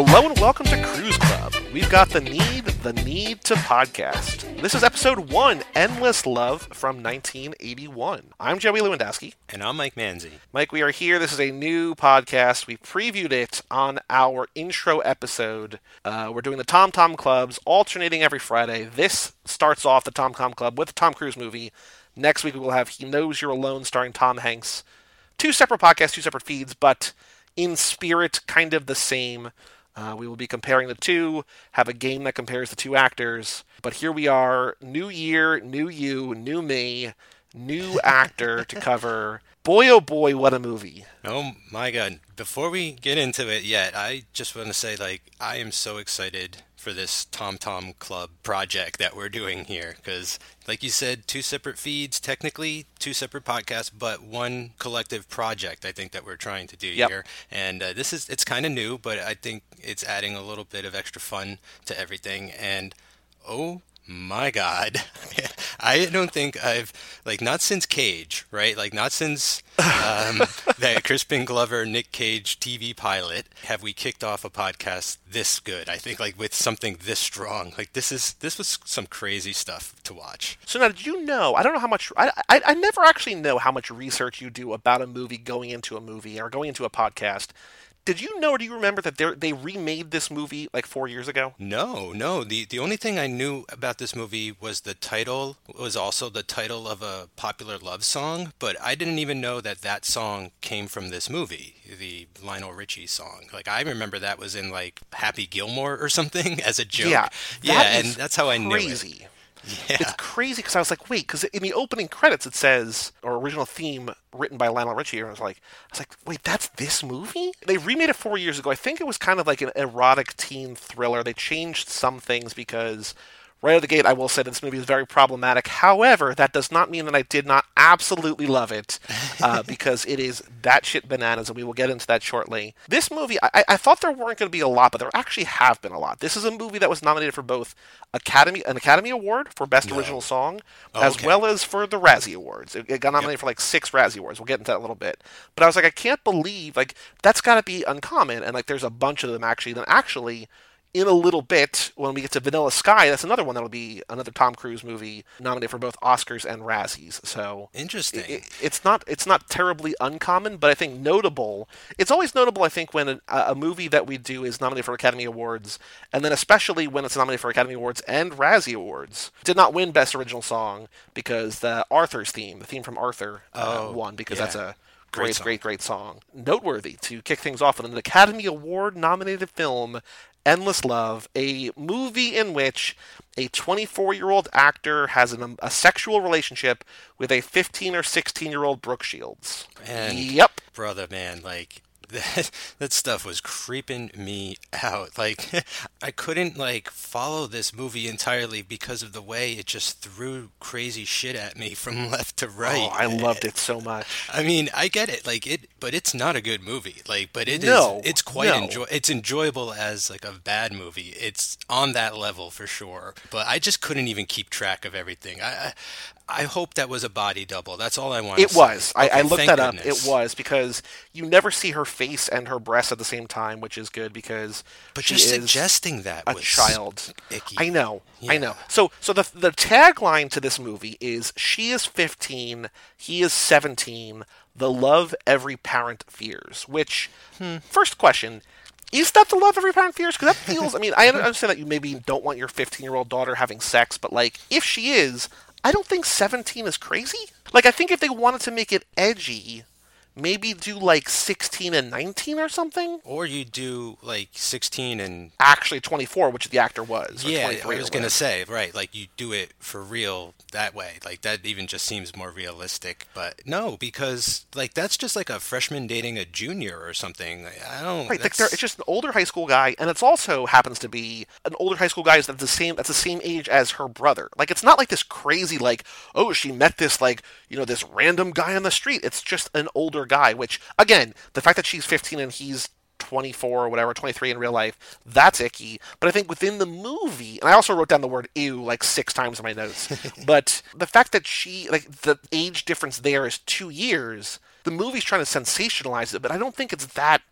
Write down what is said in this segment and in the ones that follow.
Hello and welcome to Cruise Club. We've got the need, the need to podcast. This is episode one, Endless Love from 1981. I'm Joey Lewandowski. And I'm Mike Manzi. Mike, we are here. This is a new podcast. We previewed it on our intro episode. Uh, we're doing the Tom Tom Clubs, alternating every Friday. This starts off the Tom Tom Club with the Tom Cruise movie. Next week we will have He Knows You're Alone, starring Tom Hanks. Two separate podcasts, two separate feeds, but in spirit, kind of the same. Uh, we will be comparing the two, have a game that compares the two actors. But here we are, new year, new you, new me, new actor to cover. Boy, oh boy, what a movie! Oh my god. Before we get into it yet, I just want to say, like, I am so excited for this Tom Tom Club project that we're doing here. Because, like you said, two separate feeds, technically two separate podcasts, but one collective project. I think that we're trying to do Yep. here, and uh, this is it's kind of new, but I think it's adding a little bit of extra fun to everything. And oh my god i don't think i've like not since cage right like not since um, that crispin glover nick cage tv pilot have we kicked off a podcast this good i think like with something this strong like this is this was some crazy stuff to watch So now, did you know? I don't know how much. I, I I never actually know how much research you do about a movie going into a movie or going into a podcast. Did you know or do you remember that they they remade this movie like four years ago? no no. The the only thing i knew about this movie was the title was also the title of a popular love song but i didn't even know that that song came from this movie the lionel richie song. Like i remember that was in like happy gilmore or something as a joke. Yeah, yeah and that's how i knew it. Crazy. Yeah It's crazy because I was like, wait, because in the opening credits it says or original theme written by Lionel Richie, and I was like, I was like, wait, that's this movie? They remade it four years ago. I think it was kind of like an erotic teen thriller. They changed some things because. Right out of the gate, I will say that this movie is very problematic. However, that does not mean that I did not absolutely love it, uh, because it is batshit bananas, and we will get into that shortly. This movie, I, I thought there weren't going to be a lot, but there actually have been a lot. This is a movie that was nominated for both Academy an Academy Award for Best Original Song, Oh, as okay. well as for the Razzie Awards. It, it got nominated for like six Razzie Awards. We'll get into that in a little bit. But I was like, I can't believe like that's got to be uncommon, and like there's a bunch of them actually. Then actually. In a little bit, when we get to Vanilla Sky, that's another one that'll be another Tom Cruise movie nominated for both Oscars and Razzies. So interesting it, it's not it's not terribly uncommon, but I think notable. It's always notable, I think, when a, a movie that we do is nominated for Academy Awards, and then especially when it's nominated for Academy Awards and Razzie Awards. Did not win Best Original Song because the Arthur's theme, the theme from Arthur, uh, Oh, won because yeah. that's a Great great, great, great song. Noteworthy to kick things off with an Academy Award nominated film, Endless Love, a movie in which a 24 year old actor has an, um, a sexual relationship with a 15 or 16 year old Brooke Shields. And- yep. brother man like that, that stuff was creeping me out like i couldn't like follow this movie entirely because of the way it just threw crazy shit at me from left to oh, right Oh, I loved it so much. I mean, I get it, like it, but it's not a good movie. Like, but it is. No, it's quite no. enjoy. It's enjoyable as like a bad movie. It's on that level for sure. But I just couldn't even keep track of everything. I, I, hope that was a body double. That's all I want. It was. I, I looked that up. goodness. It was because you never see her face and her breasts at the same time, which is good because But she just is suggesting that a was child. icky. I know. I know. So so the the tagline to this movie is she is 15, he is 17, the love every parent fears, which Hmm. first question is that the love every parent fears? Because that feels. I mean, I understand that you maybe don't want your 15 year old daughter having sex, but like, if she is, I don't think 17 is crazy. Like, I think if they wanted to make it edgy, maybe do like 16 and 19 or something. Or you do like 16 and Actually, 24, which the actor was. yeah, 23 I was gonna say right. Like you do it for real that way. Like that even just seems more realistic. But no, because like that's just like a freshman dating a junior or something. I don't. Right, like that's- it's just an older high school guy, and it's also happens to be an older high school guy that's the same that's the same age as her brother. Like it's not like this crazy like oh she met this like you know this random guy on the street. It's just an older guy. Which again, the fact that she's 15 and he's 24 or whatever, 23 in real life, that's icky. But I think within the movie, and I also wrote down the word ew like six times in my notes, but the fact that she, like, the age difference there is two years, the movie's trying to sensationalize it, but I don't think it's that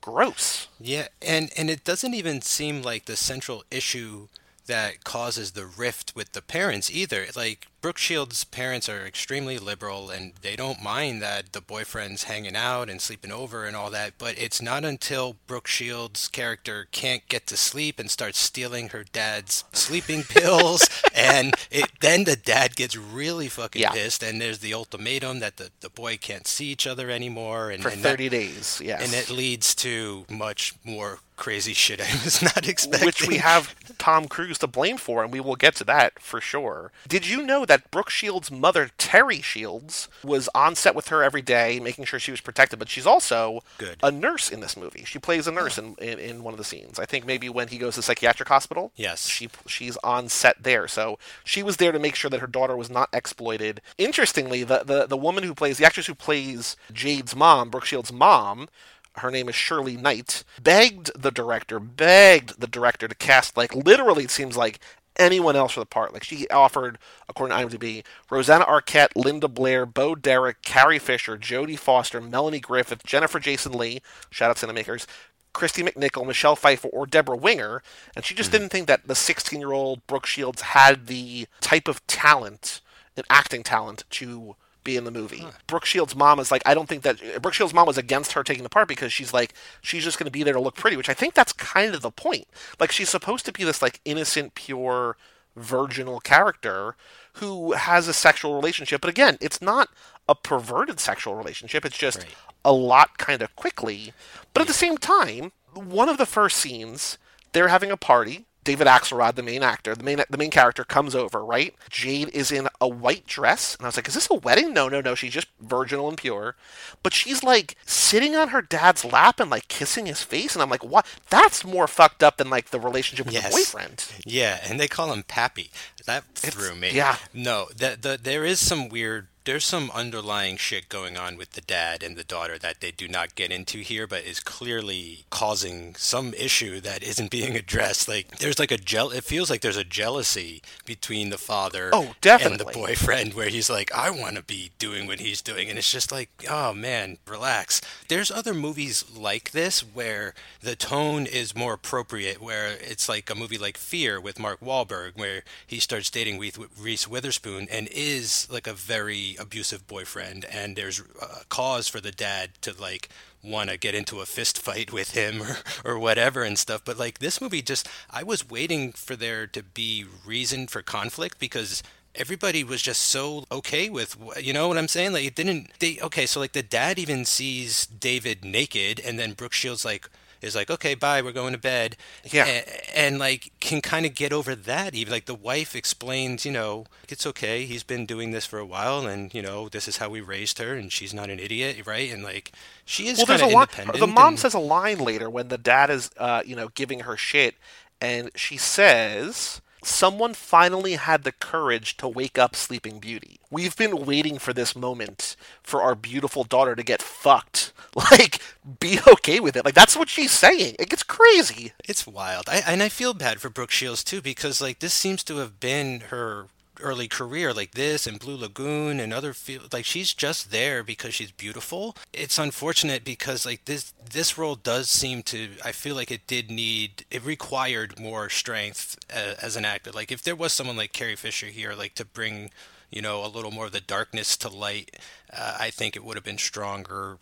gross. Yeah, and and it doesn't even seem like the central issue that causes the rift with the parents either. Like Brooke Shields' parents are extremely liberal and they don't mind that the boyfriend's hanging out and sleeping over and all that, but it's not until Brooke Shields' character can't get to sleep and starts stealing her dad's sleeping pills and it then the dad gets really fucking Yeah. pissed and there's the ultimatum that the, the boy can't see each other anymore and, For and that- 30 days, yes. and it leads to much more crazy shit I was not expecting. which we have Tom Cruise to blame for, and we will get to that for sure. Did you know that Brooke Shields' mother, Terry Shields, was on set with her every day, making sure she was protected? But she's also Good. a nurse in this movie. She plays a nurse in, in, in one of the scenes. I think maybe when he goes to the psychiatric hospital. Yes. she she's on set there, so she was there to make sure that her daughter was not exploited. Interestingly, the the, the woman who plays the actress who plays Jade's mom, Brooke Shields' mom, her name is Shirley Knight, begged the director, begged the director to cast, like, literally, it seems like anyone else for the part. Like, she offered, according to IMDb, Rosanna Arquette, Linda Blair, Bo Derek, Carrie Fisher, Jodie Foster, Melanie Griffith, Jennifer Jason Leigh, shout out Cinemakers, Kristy McNichol, Michelle Pfeiffer, or Debra Winger, and she just hmm. didn't think that the 16 year old Brooke Shields had the type of talent, an acting talent, to be in the movie. Brooke Shields' mom is like, I don't think that Brooke Shields' mom was against her taking the part because she's like, she's just going to be there to look pretty, which I think that's kind of the point. Like, she's supposed to be this like innocent, pure, virginal character who has a sexual relationship, but again, it's not a perverted sexual relationship. It's just Right. a lot kind of quickly. But at the same time, one of the first scenes, they're having a party. David Axelrod, the main actor, the main the main character, comes over. Right, Jade is in a white dress, and I was like, "Is this a wedding?" No, no, no. She's just virginal and pure, but she's like sitting on her dad's lap and like kissing his face, and I'm like, "What? That's more fucked up than like the relationship with Yes. the boyfriend." Yeah, and they call him Pappy. That threw me. yeah. No, the, the, there is some weird. There's some underlying shit going on with the dad and the daughter that they do not get into here, but is clearly causing some issue that isn't being addressed. Like there's like a gel. It feels like there's a jealousy between the father Oh, and the boyfriend, where he's like, I want to be doing what he's doing, and it's just like, oh man, relax. There's other movies like this where the tone is more appropriate, where it's like a movie like Fear with Mark Wahlberg, where he starts dating with Reese Witherspoon and is like a very abusive boyfriend, and there's a cause for the dad to like want to get into a fist fight with him or, or whatever and stuff. But like this movie, just I was waiting for there to be reason for conflict because everybody was just so okay with you know what I'm saying like it didn't they okay so like the dad even sees David naked and then Brooke Shields like is like okay bye we're going to bed Yeah. A- and, like can kind of get over that even like the wife explains you know it's okay he's been doing this for a while and you know this is how we raised her and she's not an idiot right and like she is well, kind of line. independent The mom and- says a line later when the dad is, uh, you know, giving her shit, and she says, "Someone finally had the courage to wake up Sleeping Beauty. We've been waiting for this moment for our beautiful daughter to get fucked. Like, be okay with it. Like that's what she's saying. It gets crazy. It's wild. I, and I feel bad for Brooke Shields too because like this seems to have been her early career like this and Blue Lagoon and other feel like she's just there because she's beautiful. It's unfortunate because like this this role does seem to I feel like it did need it required more strength uh, as an actor. Like if there was someone like Carrie Fisher here like to bring you know a little more of the darkness to light, uh, I think it would have been stronger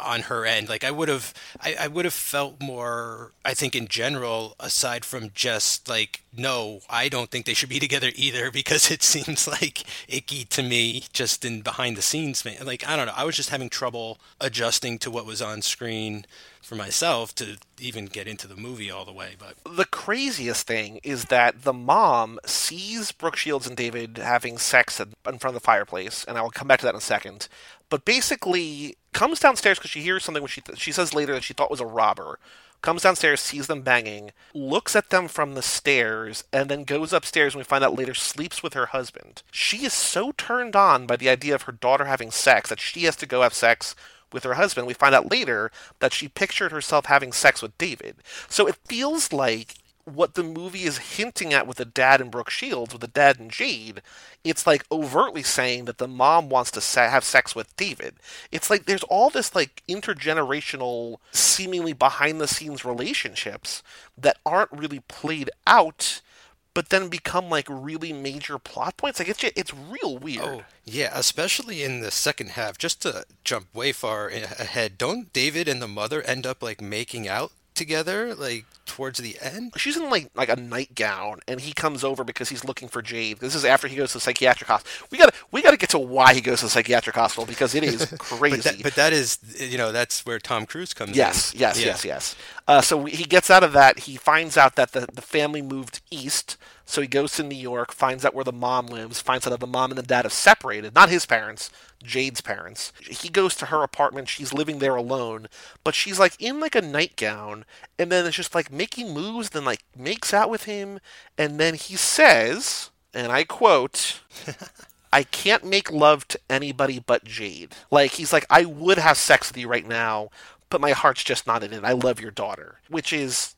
on her end. Like I would have, I, I would have felt more. I think in general, aside from just like, no, I don't think they should be together either because it seems like icky to me just in behind the scenes. Man. Like I don't know. I was just having trouble adjusting to what was on screen for myself to even get into the movie all the way. But the craziest thing is that the mom sees Brooke Shields and David having sex in in front of the fireplace, and I will come back to that in a second. But basically, comes downstairs because she hears something which she th- she says later that she thought was a robber. Comes downstairs, sees them banging, looks at them from the stairs, and then goes upstairs. And we find out later sleeps with her husband. She is so turned on by the idea of her daughter having sex that she has to go have sex with her husband. We find out later that she pictured herself having sex with David. So it feels like what the movie is hinting at with the dad and Brooke Shields, with the dad and Jade, it's like overtly saying that the mom wants to have sex with David. It's like there's all this like intergenerational, seemingly behind the scenes relationships that aren't really played out but then become like really major plot points. Like it's just, it's real weird. Oh, yeah, especially in the second half. Just to jump way far ahead, don't David and the mother end up like making out together like towards the end? She's in like like a nightgown and he comes over because he's looking for jade. This is after he goes to the psychiatric hospital we gotta we gotta get to why he goes to the psychiatric hospital because it is crazy. But, that, but, that is you know that's where tom cruise comes yes in yes yeah. yes yes. Uh, so he gets out of that he finds out that the, the family moved east so he goes to New York, finds out where the mom lives, finds out that the mom and the dad have separated, not his parents, Jade's parents. He goes to her apartment, she's living there alone, but she's like in like a nightgown, and then it's just like making moves, then like makes out with him, and then he says, and I quote, I can't make love to anybody but Jade. Like he's like, I would have sex with you right now, but my heart's just not in it. I love your daughter, which is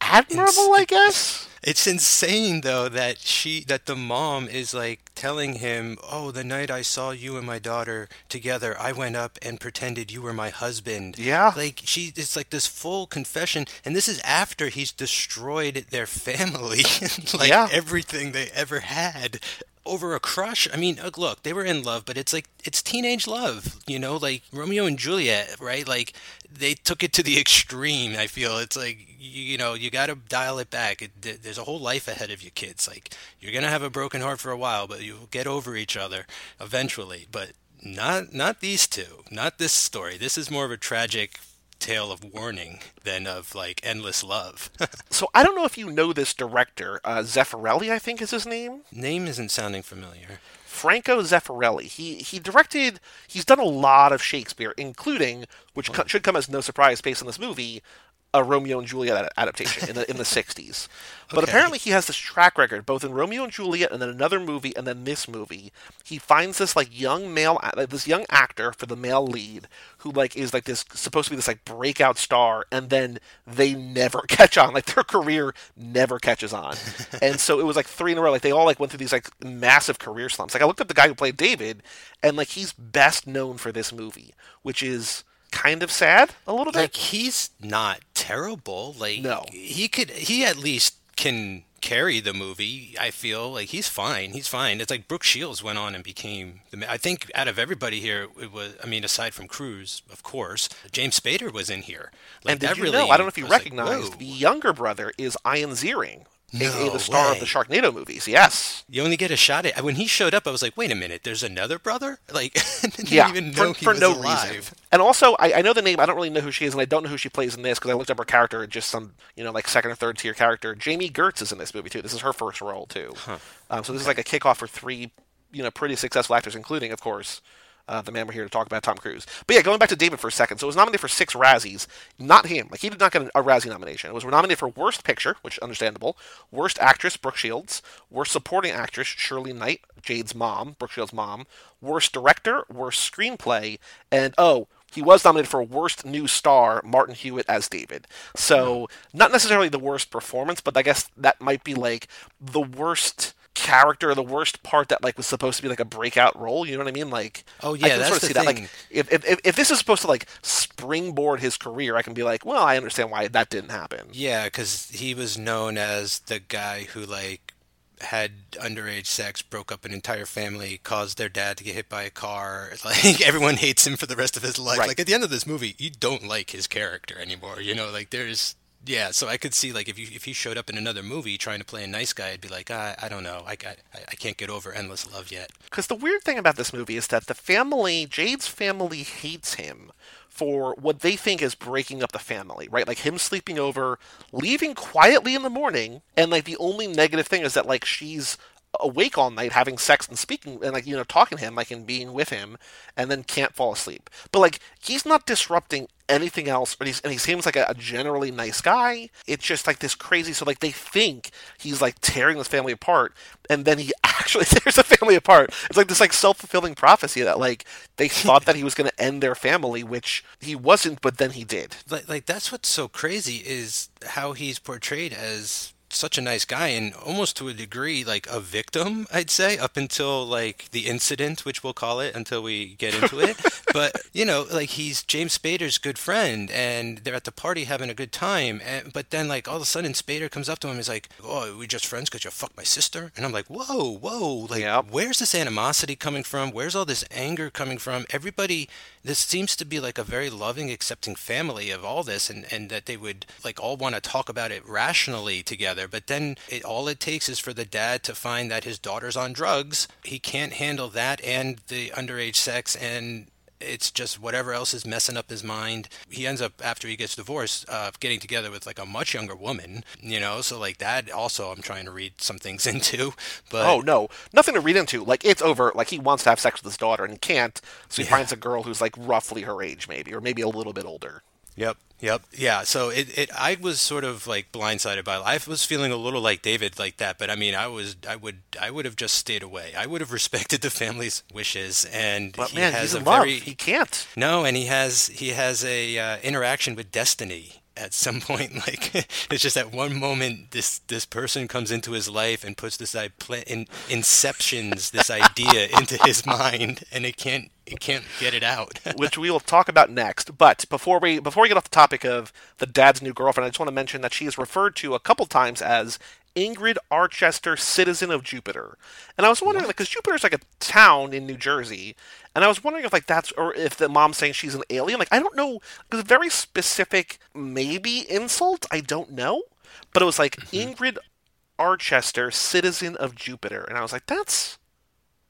admirable, I guess. It's insane though that she that the mom is like telling him, "Oh, the night I saw you and my daughter together, I went up and pretended you were my husband." Yeah. Like she it's like this full confession and this is after he's destroyed their family, like yeah. everything they ever had over a crush. I mean, uh, look, they were in love, but it's like it's teenage love, you know, like Romeo and Juliet, right? Like they took it to the extreme. I feel it's like you, you know you got to dial it back. It, there's a whole life ahead of you, kids. Like you're gonna have a broken heart for a while, but you'll get over each other eventually. But not not these two, not this story. This is more of a tragic tale of warning than of like endless love. so I don't know if you know this director, uh, Zeffirelli, I think is his name. Name isn't sounding familiar. Franco Zeffirelli. He he directed. He's done a lot of Shakespeare, including, which co- should come as no surprise based on this movie, a Romeo and Juliet adaptation in the in the 60s. But okay. apparently he has this track record both in Romeo and Juliet and then another movie and then this movie. He finds this like young male like this young actor for the male lead who like is like this supposed to be this like breakout star and then they never catch on. Like their career never catches on. and so it was like three in a row like they all like went through these like massive career slumps. Like I looked up the guy who played David and like he's best known for this movie, which is kind of sad a little bit. Like he's not terrible. Like no, he could. He at least can carry the movie. I feel like he's fine. He's fine. It's like Brooke Shields went on and became. The, I think out of everybody here, it was. I mean, aside from Cruise, of course, James Spader was in here. Like, and did you really, know? I don't know if you recognized like, the younger brother is Ian Ziering. No the star way. of the Sharknado movies. Yes, you only get a shot at. When he showed up, I was like, "Wait a minute, there's another brother!" Like, yeah, even know for, for no alive. reason. And also, I, I, know the name. I don't really know who she is, and I don't know who she plays in this because I looked up her character. Just some, you know, like second or third tier character. Jami Gertz is in this movie too. This is her first role too. Huh. Um, so this okay. is like a kickoff for three, you know, pretty successful actors, including, of course, uh, the man we're here to talk about, Tom Cruise. But yeah, going back to David for a second. So it was nominated for six Razzies. Not him. Like he did not get a Razzie nomination. It was nominated for Worst Picture, which understandable. Worst Actress, Brooke Shields. Worst Supporting Actress, Shirley Knight, Jade's mom, Brooke Shields' mom. Worst Director, Worst Screenplay, and oh, he was nominated for Worst New Star, Martin Hewitt as David. So, not necessarily the worst performance, but I guess that might be like the worst character, the worst part that like was supposed to be like a breakout role. You know what I mean? Like, oh yeah, I can that's sort of see thing. that. Like, if, if if this is supposed to like springboard his career, I can be like, well, I understand why that didn't happen. Yeah, because he was known as the guy who like had underage sex, broke up an entire family, caused their dad to get hit by a car. Like everyone hates him for the rest of his life. Right. Like at the end of this movie, you don't like his character anymore. You know, like there's yeah, so I could see like if you if he showed up in another movie trying to play a nice guy, I'd be like, ah, I don't know, I, I I can't get over endless love yet. Because the weird thing about this movie is that the family, Jade's family, hates him for what they think is breaking up the family, right? Like him sleeping over, leaving quietly in the morning, and like the only negative thing is that like she's awake all night having sex and speaking and like you know talking to him like and being with him and then can't fall asleep but like he's not disrupting anything else, and, he's, and he seems like a, a generally nice guy. It's just like this crazy. So like they think he's like tearing this family apart, and then he actually tears the family apart. It's like this like self fulfilling prophecy that like they thought that he was going to end their family, which he wasn't, but then he did. Like, like that's what's so crazy is how he's portrayed as such a nice guy and almost to a degree like a victim i'd say up until like the incident which we'll call it until we get into it. But you know like he's james spader's good friend and they're at the party having a good time and, but then like all of a sudden spader comes up to him and is like oh we just friends because you fucked my sister? And i'm like whoa whoa like yep. where's this animosity coming from? Where's all this anger coming from? Everybody this seems to be like a very loving accepting family of all this and, and that they would like all want to talk about it rationally together but then it, all it takes is for the dad to find that his daughter's on drugs he can't handle that and the underage sex and it's just whatever else is messing up his mind. He ends up after he gets divorced, uh, getting together with like a much younger woman, you know. So like that also, I'm trying to read some things into. But oh no, nothing to read into. Like it's over. Like he wants to have sex with his daughter and can't, so he yeah. finds a girl who's like roughly her age, maybe, or maybe a little bit older. Yep. Yep. Yeah. So it, it I was sort of like blindsided by it. I was feeling a little like David like that, but I mean I was I would I would have just stayed away. I would have respected the family's wishes and but he man, has he's a in very love. he can't. No, and he has he has a uh, interaction with destiny at some point like it's just at one moment this this person comes into his life and puts this in, inceptions this idea into his mind and it can't it can't get it out. Which we will talk about next but before we before we get off the topic of the dad's new girlfriend i just want to mention that she is referred to a couple times as Ingrid Orchester, citizen of Jupiter. And I was wondering, what? like, because Jupiter's like a town in New Jersey, and I was wondering if like that's or if the mom's saying she's an alien. Like, I don't know, because a very specific, maybe insult. I don't know, but it was like mm-hmm. Ingrid Orchester, citizen of Jupiter, and I was like, that's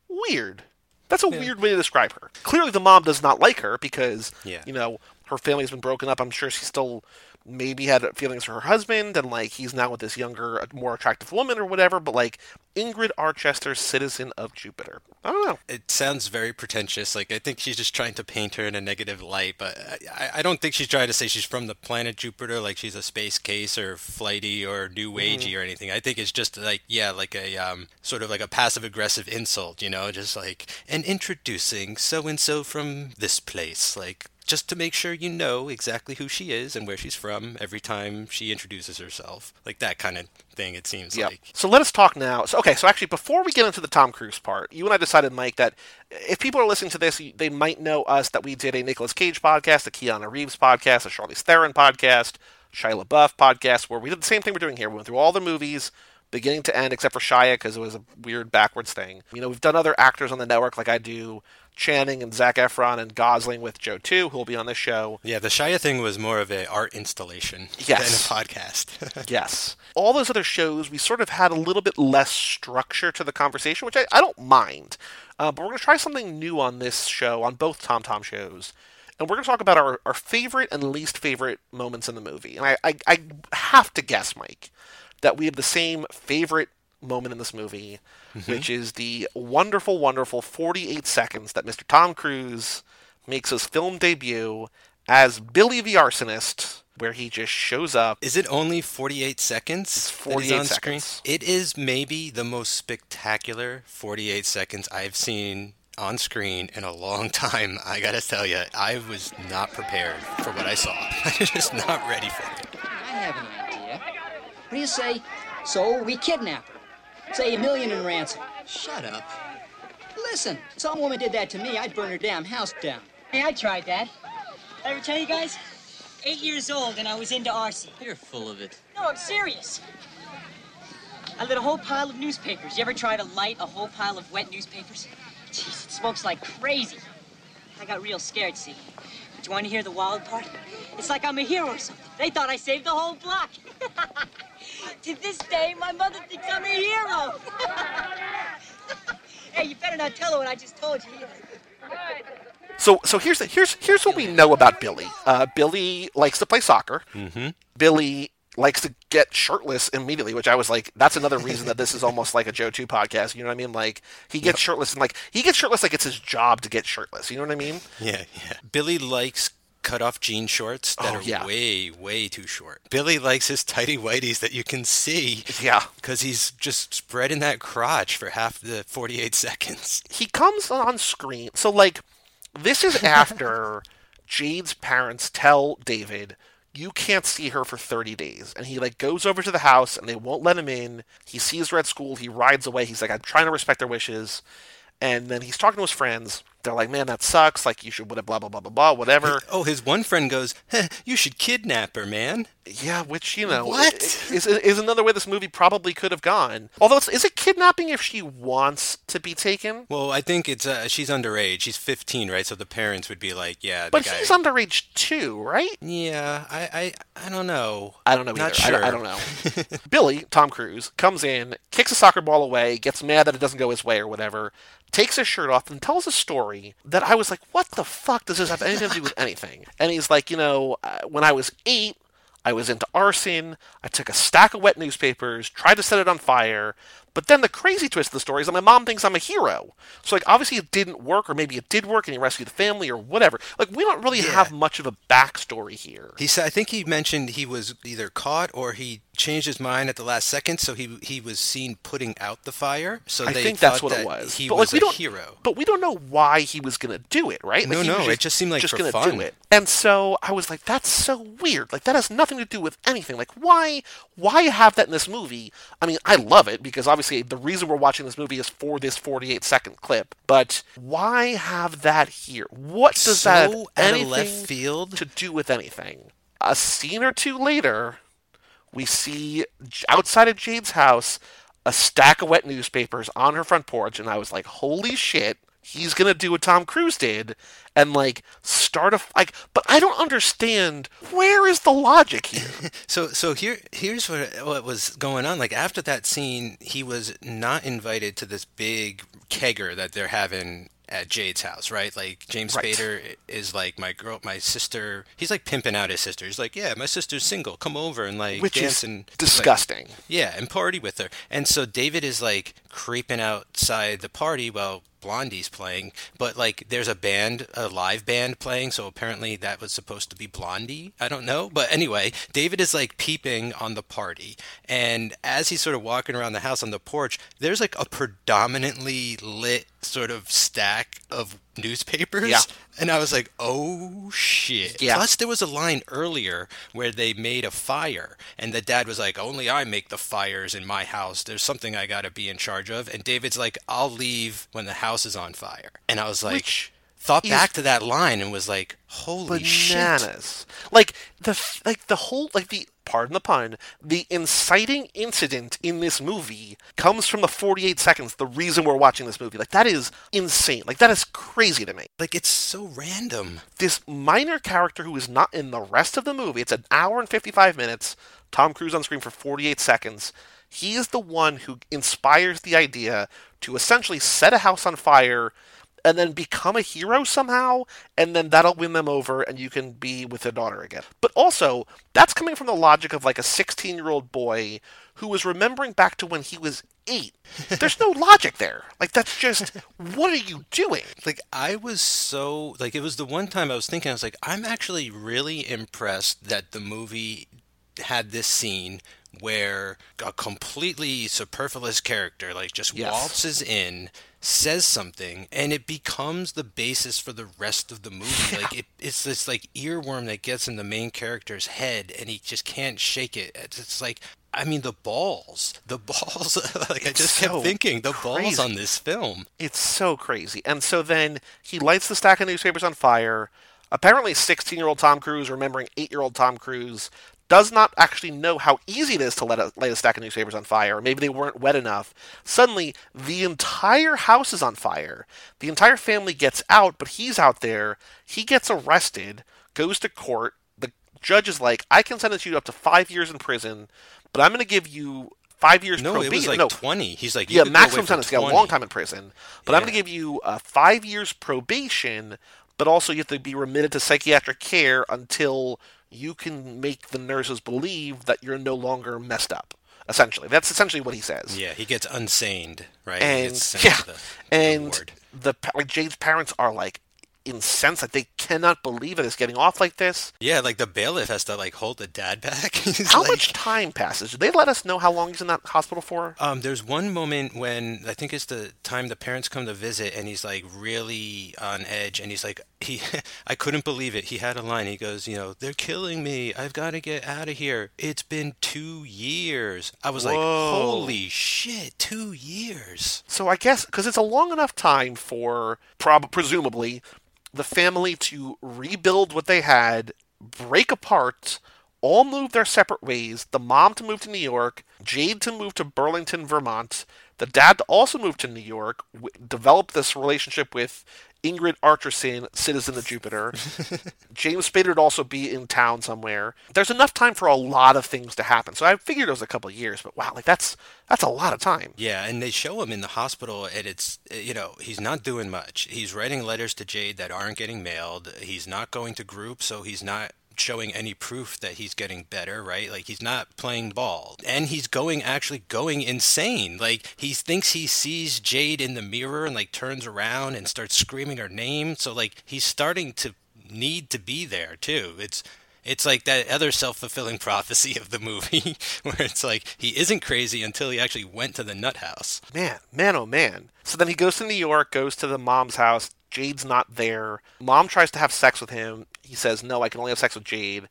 weird. That's a yeah. weird way to describe her. Clearly, the mom does not like her because yeah. you know her family's been broken up. I'm sure she's still maybe had feelings for her husband and like he's now with this younger more attractive woman or whatever but like ingrid orchester citizen of jupiter i don't know it sounds very pretentious like i think she's just trying to paint her in a negative light but i, I don't think she's trying to say she's from the planet jupiter like she's a space case or flighty or new mm-hmm. agey mm-hmm. or anything i think it's just like yeah like a um, sort of like a passive aggressive insult you know just like and introducing so and so from this place like just to make sure you know exactly who she is and where she's from every time she introduces herself. Like that kind of thing, it seems yep. like. So let us talk now. So, okay, so actually, before we get into the Tom Cruise part, you and I decided, Mike, that if people are listening to this, they might know us that we did a Nicolas Cage podcast, a Keanu Reeves podcast, a Charlize Theron podcast, Shia LaBeouf podcast, where we did the same thing we're doing here. We went through all the movies beginning to end, except for Shia because it was a weird backwards thing. You know, we've done other actors on the network, like I do Channing and Zac Efron and Gosling with Joe too, who will be on the show. Yeah, the Shia thing was more of an art installation yes. than a podcast. yes. All those other shows, we sort of had a little bit less structure to the conversation, which I, I don't mind. Uh, but we're going to try something new on this show, on both Tom Tom shows. And we're going to talk about our, our favorite and least favorite moments in the movie. And I, I, I have to guess, Mike, that we have the same favorite moment in this movie, mm-hmm. which is the wonderful, wonderful 48 seconds that Mr. Tom Cruise makes his film debut as Billy the Arsonist, where he just shows up. Is it only 48 seconds? It's 48 seconds. Screen? It is maybe the most spectacular 48 seconds I've seen on screen in a long time. I gotta tell you, I was not prepared for what I saw. I was just not ready for it. I have an idea. What do you say? So we kidnap her. Say a million in ransom. Shut up. Listen, some woman did that to me, I'd burn her damn house down. Hey, I tried that. I ever tell you guys? Eight years old and I was into arson. You're full of it. No, I'm serious. I lit a whole pile of newspapers. You ever try to light a whole pile of wet newspapers? Jeez, it smokes like crazy. I got real scared, see. But you want to hear the wild part? It's like I'm a hero or something. They thought I saved the whole block. to this day, my mother thinks I'm a hero. hey, you better not tell her what I just told you So, so here's the, here's here's what we know about Billy. Uh, Billy likes to play soccer. Mm-hmm. Billy likes to get shirtless immediately, which I was like, that's another reason that this is almost like a Joe Two podcast. You know what I mean? Like he gets yep. shirtless and like he gets shirtless like it's his job to get shirtless. You know what I mean? Yeah, yeah. Billy likes cut off jean shorts that Oh, are yeah. way, way too short. Billy likes his tighty whities that you can see Yeah. because he's just spreading that crotch for half the 48 seconds. he comes on screen. So like this is after Jade's parents tell David you can't see her for 30 days and he like goes over to the house and they won't let him in. He sees her at school, he rides away. He's like I'm trying to respect their wishes. And then he's talking to his friends. They're like, "Man, that sucks. Like you should blah blah blah blah blah blah whatever." Oh, his one friend goes, "Heh, "You should kidnap her, man." Yeah, which you know What? is is another way this movie probably could have gone. Although, it's, is it kidnapping if she wants to be taken? Well, I think it's uh, she's underage. She's 15, right? So the parents would be like, "Yeah, the But guy." he's underage too, right? yeah, I, I, I don't know. I don't know either. Not I sure. I, don't know. Billy, Tom Cruise, comes in, kicks a soccer ball away, gets mad that it doesn't go his way or whatever, takes his shirt off, and tells a story that I was like, what the fuck does this have anything to do with anything? And he's like, you know, uh, when I was eight, I was into arson. I took a stack of wet newspapers, tried to set it on fire. But then the crazy twist of the story is that my mom thinks I'm a hero. So, like, obviously it didn't work, or maybe it did work and he rescued the family, or whatever. Like, we don't really Yeah. have much of a backstory here. He said, I think he mentioned he was either caught or he changed his mind at the last second, so he he was seen putting out the fire. So I they think that's what it was. He but was like, we a don't, hero. But we don't know why he was going to do it, right? Like, No, no, was it just seemed like just gonna do it. And so I was like, that's so weird. Like that has nothing to do with anything. Like why why have that in this movie? I mean, I love it because obviously the reason we're watching this movie is for this 48 second clip. But why have that here? What does So that have anything left field. to do with anything? A scene or two later, we see outside of Jade's house a stack of wet newspapers on her front porch, and I was like, "Holy shit!" He's gonna do what Tom Cruise did, and like start a like. But I don't understand where is the logic here. So so here here's what what was going on. Like after that scene, he was not invited to this big kegger that they're having at Jade's house, right? Like James Right. Spader is like my girl, my sister. He's like pimping out his sister. He's like, yeah, my sister's single. Come over and like Which dance and like, disgusting. yeah, and party with her. And so David is like creeping outside the party while Blondie's playing, but like there's a band, a live band playing, so apparently that was supposed to be Blondie. I don't know, but anyway, David is like peeping on the party, and as he's sort of walking around the house on the porch, there's like a predominantly lit sort of stack of newspapers. Yeah. And I was like, oh shit. Yeah. Plus, there was a line earlier where they made a fire, and the dad was like, only I make the fires in my house. There's something I got to be in charge of. And David's like, I'll leave when the house is on fire. And I was like, Which thought back to that line and was like, holy shit. bananas. Like the like the whole like the pardon the pun, the inciting incident in this movie comes from the 48 seconds. The reason we're watching this movie, like that is insane. Like that is crazy to me. Like, it's so random. This minor character who is not in the rest of the movie. It's an hour and 55 minutes. Tom Cruise on screen for 48 seconds. He is the one who inspires the idea to essentially set a house on fire and then become a hero somehow, and then that'll win them over, and you can be with their daughter again. But also, that's coming from the logic of like a 16 year old boy who was remembering back to when he was eight. There's no logic there. Like, that's just, what are you doing? Like I was so like it was the one time I was thinking I was like I'm actually really impressed that the movie had this scene where a completely superfluous character like just Yes. waltzes in says something and it becomes the basis for the rest of the movie. Like it, it's this like earworm that gets in the main character's head and he just can't shake it. It's, it's like I mean the balls. The balls. Like I just so kept thinking the balls on this film. It's so crazy. And so then he lights the stack of newspapers on fire. Apparently, 16 year old Tom Cruise, remembering 8 year old Tom Cruise, does not actually know how easy it is to let a, light a stack of newspapers on fire. Maybe they weren't wet enough. Suddenly, the entire house is on fire. The entire family gets out, but he's out there. He gets arrested, goes to court. The judge is like, I can sentence you up to five years in prison, but I'm going to give you five years no probation. it was like no, 20 he's like you yeah, could go away maximum sentence. Yeah, a long time in prison. But I'm going to give you uh, five years probation, but also you have to be remitted to psychiatric care until you can make the nurses believe that you're no longer messed up. Essentially, that's essentially what he says. Yeah, he gets unsaned, right? He And gets sent yeah, to the, the and ward. the like Jade's parents are like incensed that they cannot believe that it's getting off like this. Yeah, like the bailiff has to like hold the dad back. How like- much time passes? Did they let us know how long he's in that hospital for? Um, there's one moment when I think it's the time the parents come to visit, and he's like really on edge, and he's like, he, I couldn't believe it. He had a line. He goes, you know, they're killing me. I've got to get out of here. It's been two years. I was like, holy shit, two years. So I guess because it's a long enough time for prob- presumably the family to rebuild what they had, break apart, all move their separate ways. The mom to move to New York, Jade to move to Burlington, Vermont, the dad also moved to New York, w- develop this relationship with Ingrid Archerson, citizen of Jupiter. James Spader would also be in town somewhere. There's enough time for a lot of things to happen. So I figured it was a couple of years, but wow, like that's that's a lot of time. Yeah, and they show him in the hospital, and it's you know he's not doing much. He's writing letters to Jade that aren't getting mailed. He's not going to group, so he's not showing any proof that he's getting better, right? Like he's not playing ball, and he's going actually going insane. Like he thinks he sees Jade in the mirror and like turns around and starts screaming her name. So like he's starting to need to be there too. It's it's like that other self-fulfilling prophecy of the movie where it's like he isn't crazy until he actually went to the nut house. Man, man, oh man. So then he goes to New York, goes to the mom's house. Jade's not there. Mom tries to have sex with him. He says, "No, I can only have sex with Jade."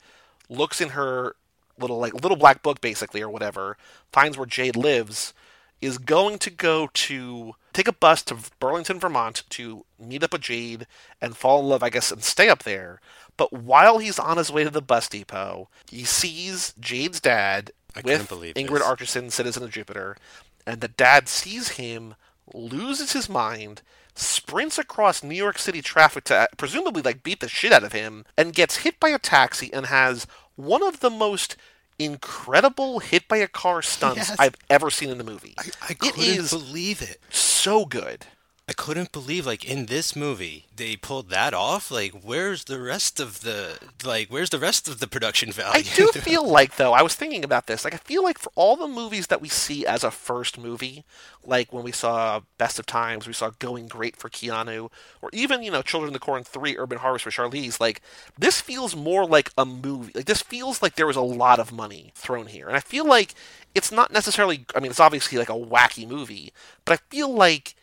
Looks in her little like little black book basically or whatever. Finds where Jade lives. Is going to go to take a bus to Burlington, Vermont to meet up with Jade and fall in love, I guess, and stay up there. But while he's on his way to the bus depot, he sees Jade's dad I with Ingrid this. Archerson, citizen of Jupiter, and the dad sees him, loses his mind, sprints across New York City traffic to presumably like beat the shit out of him, and gets hit by a taxi and has one of the most incredible hit by a car stunts Yes. I've ever seen in the movie. I it couldn't is believe it. so good. I couldn't believe like in this movie they pulled that off. Like where's the rest of the like where's the rest of the production value? I do feel like though I was thinking about this. Like I feel like for all the movies that we see as a first movie, like when we saw Best of Times, we saw Going Great for Keanu, or even you know Children of the Corn Three: Urban Harvest for Charlize. Like this feels more like a movie. Like this feels like there was a lot of money thrown here, and I feel like it's not necessarily. I mean, it's obviously like a wacky movie, but I feel like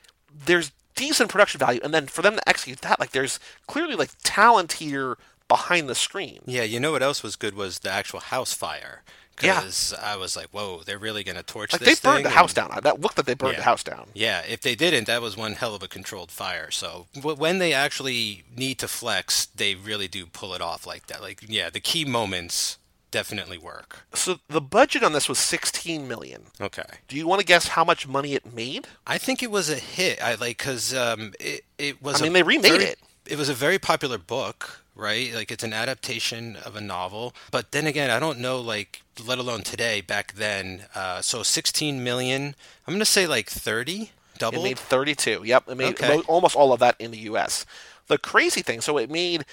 there's decent production value, and then for them to execute that, like there's clearly like talent here behind the screen. Yeah, you know what else was good was the actual house fire. Yeah. Because I was like, whoa, they're really gonna torch Like this they burned the and- house down. That looked like they burned Yeah. the house down. Yeah, if they didn't, that was one hell of a controlled fire. So w- when they actually need to flex, they really do pull it off like that. Like, yeah, the key moments definitely work. So the budget on this was 16 million. Okay. Do you want to guess how much money it made? I think it was a hit. I like because um, it it was. I mean, a they remade very- it. It was a very popular book, right? Like it's an adaptation of a novel. But then again, I don't know, like let alone today. Back then, uh, so 16 million. I'm gonna say like 30. It Double. It made 32. Yep, it made Okay. mo- almost all of that in the U.S. The crazy thing, so it made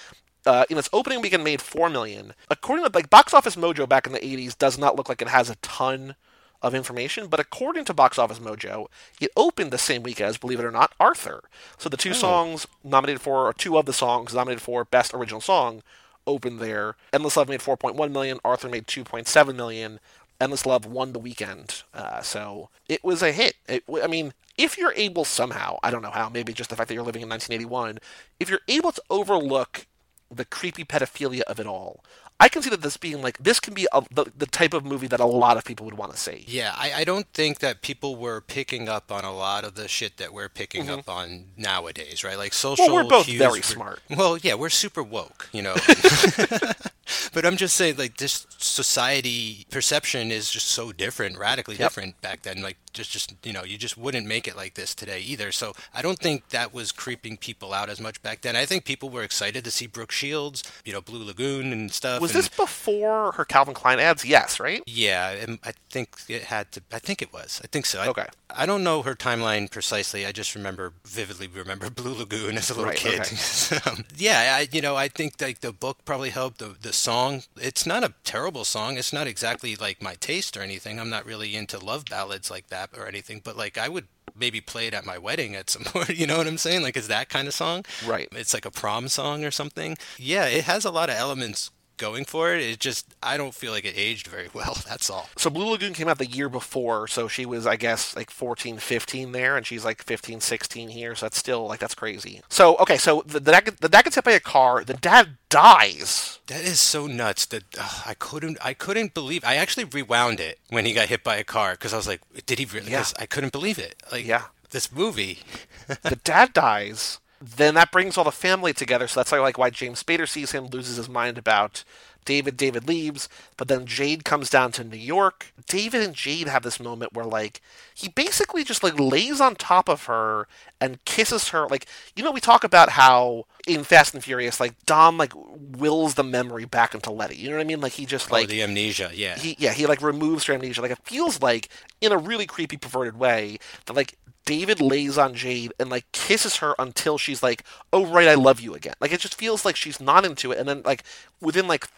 uh, in its opening weekend made four million. According to like Box Office Mojo back in the 80s, does not look like it has a ton of information, but according to Box Office Mojo, it opened the same week as, believe it or not, Arthur. So the two songs nominated for, or two of the songs nominated for Best Original Song, opened there. Endless Love made 4.1 million. Arthur made 2.7 million. Endless Love won the weekend. Uh, so it was a hit. It, I mean, if you're able somehow, I don't know how, maybe just the fact that you're living in 1981, if you're able to overlook the creepy pedophilia of it all, I can see that this being like, this can be a, the, the type of movie that a lot of people would want to see. Yeah, I, I don't think that people were picking up on a lot of the shit that we're picking up on nowadays, right? Like social. Mm-hmm. Well, we're both cues very were- smart. Well, yeah, we're super woke, you know. but I'm just saying, like, this society perception is just so different, radically Yep. different back then. Like, just, just you know, you just wouldn't make it like this today either. So I don't think that was creeping people out as much back then. I think people were excited to see Brooke Shields, you know, Blue Lagoon and stuff. Was this before her Calvin Klein ads? Yes, right? yeah, and I think it had to. I think it was. I think so. I, Okay. I don't know her timeline precisely. I just remember vividly remember Blue Lagoon as a little Right, kid. okay. Um, yeah, I, you know, I think like the book probably helped. The the song, it's not a terrible song. It's not exactly like my taste or anything. I'm not really into love ballads like that or anything. But like I would maybe play it at my wedding at some point. You know what I'm saying? Like, it's that kind of song. Right. It's like a prom song or something. Yeah, it has a lot of elements going for it. It just I don't feel like it aged very well. That's all. So Blue Lagoon came out the year before, so she was I guess like 14, 15 there, and she's like 15, 16 here. So that's still like that's crazy. So okay, so the the dad, the dad gets hit by a car. The dad dies. That is so nuts that uh, I couldn't I couldn't believe. I actually rewound it when he got hit by a car because I was like, did he really? Yeah. I couldn't believe it. Like Yeah. this movie. the dad dies, then that brings all the family together. So that's like why James Spader sees him, loses his mind about David. David leaves, but then Jade comes down to New York. David and Jade have this moment where like he basically just like lays on top of her and kisses her. Like you know, we talk about how in Fast and Furious, like Dom like wills the memory back into Letty. You know what I mean? Like he just Like like the amnesia. Yeah. he yeah he like removes her amnesia like it feels like in a really creepy perverted way that like david lays on jade and like kisses her until she's like oh right i love you again like it just feels like she's not into it and then like within like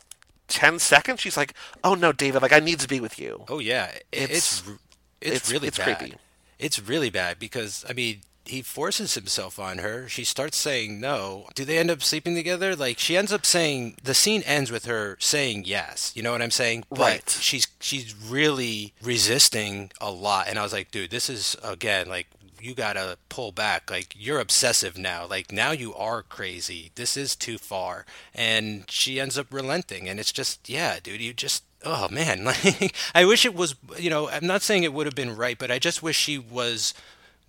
10 seconds she's like oh no david like i need to be with you Oh yeah, It's- it's it's, it's- really it's bad. creepy. It's really bad because I mean he forces himself on her. She starts saying no. Do they end up sleeping together? Like she ends up saying the scene ends with her saying yes. You know what I'm saying? But Right. She's she's really resisting a lot, and I was like, dude, this is again like. You gotta pull back. Like you're obsessive now. Like now you are crazy. This is too far. And she ends up relenting. And it's just, yeah, dude. You just oh man like i wish it was you know i'm not saying it would have been right but i just wish she was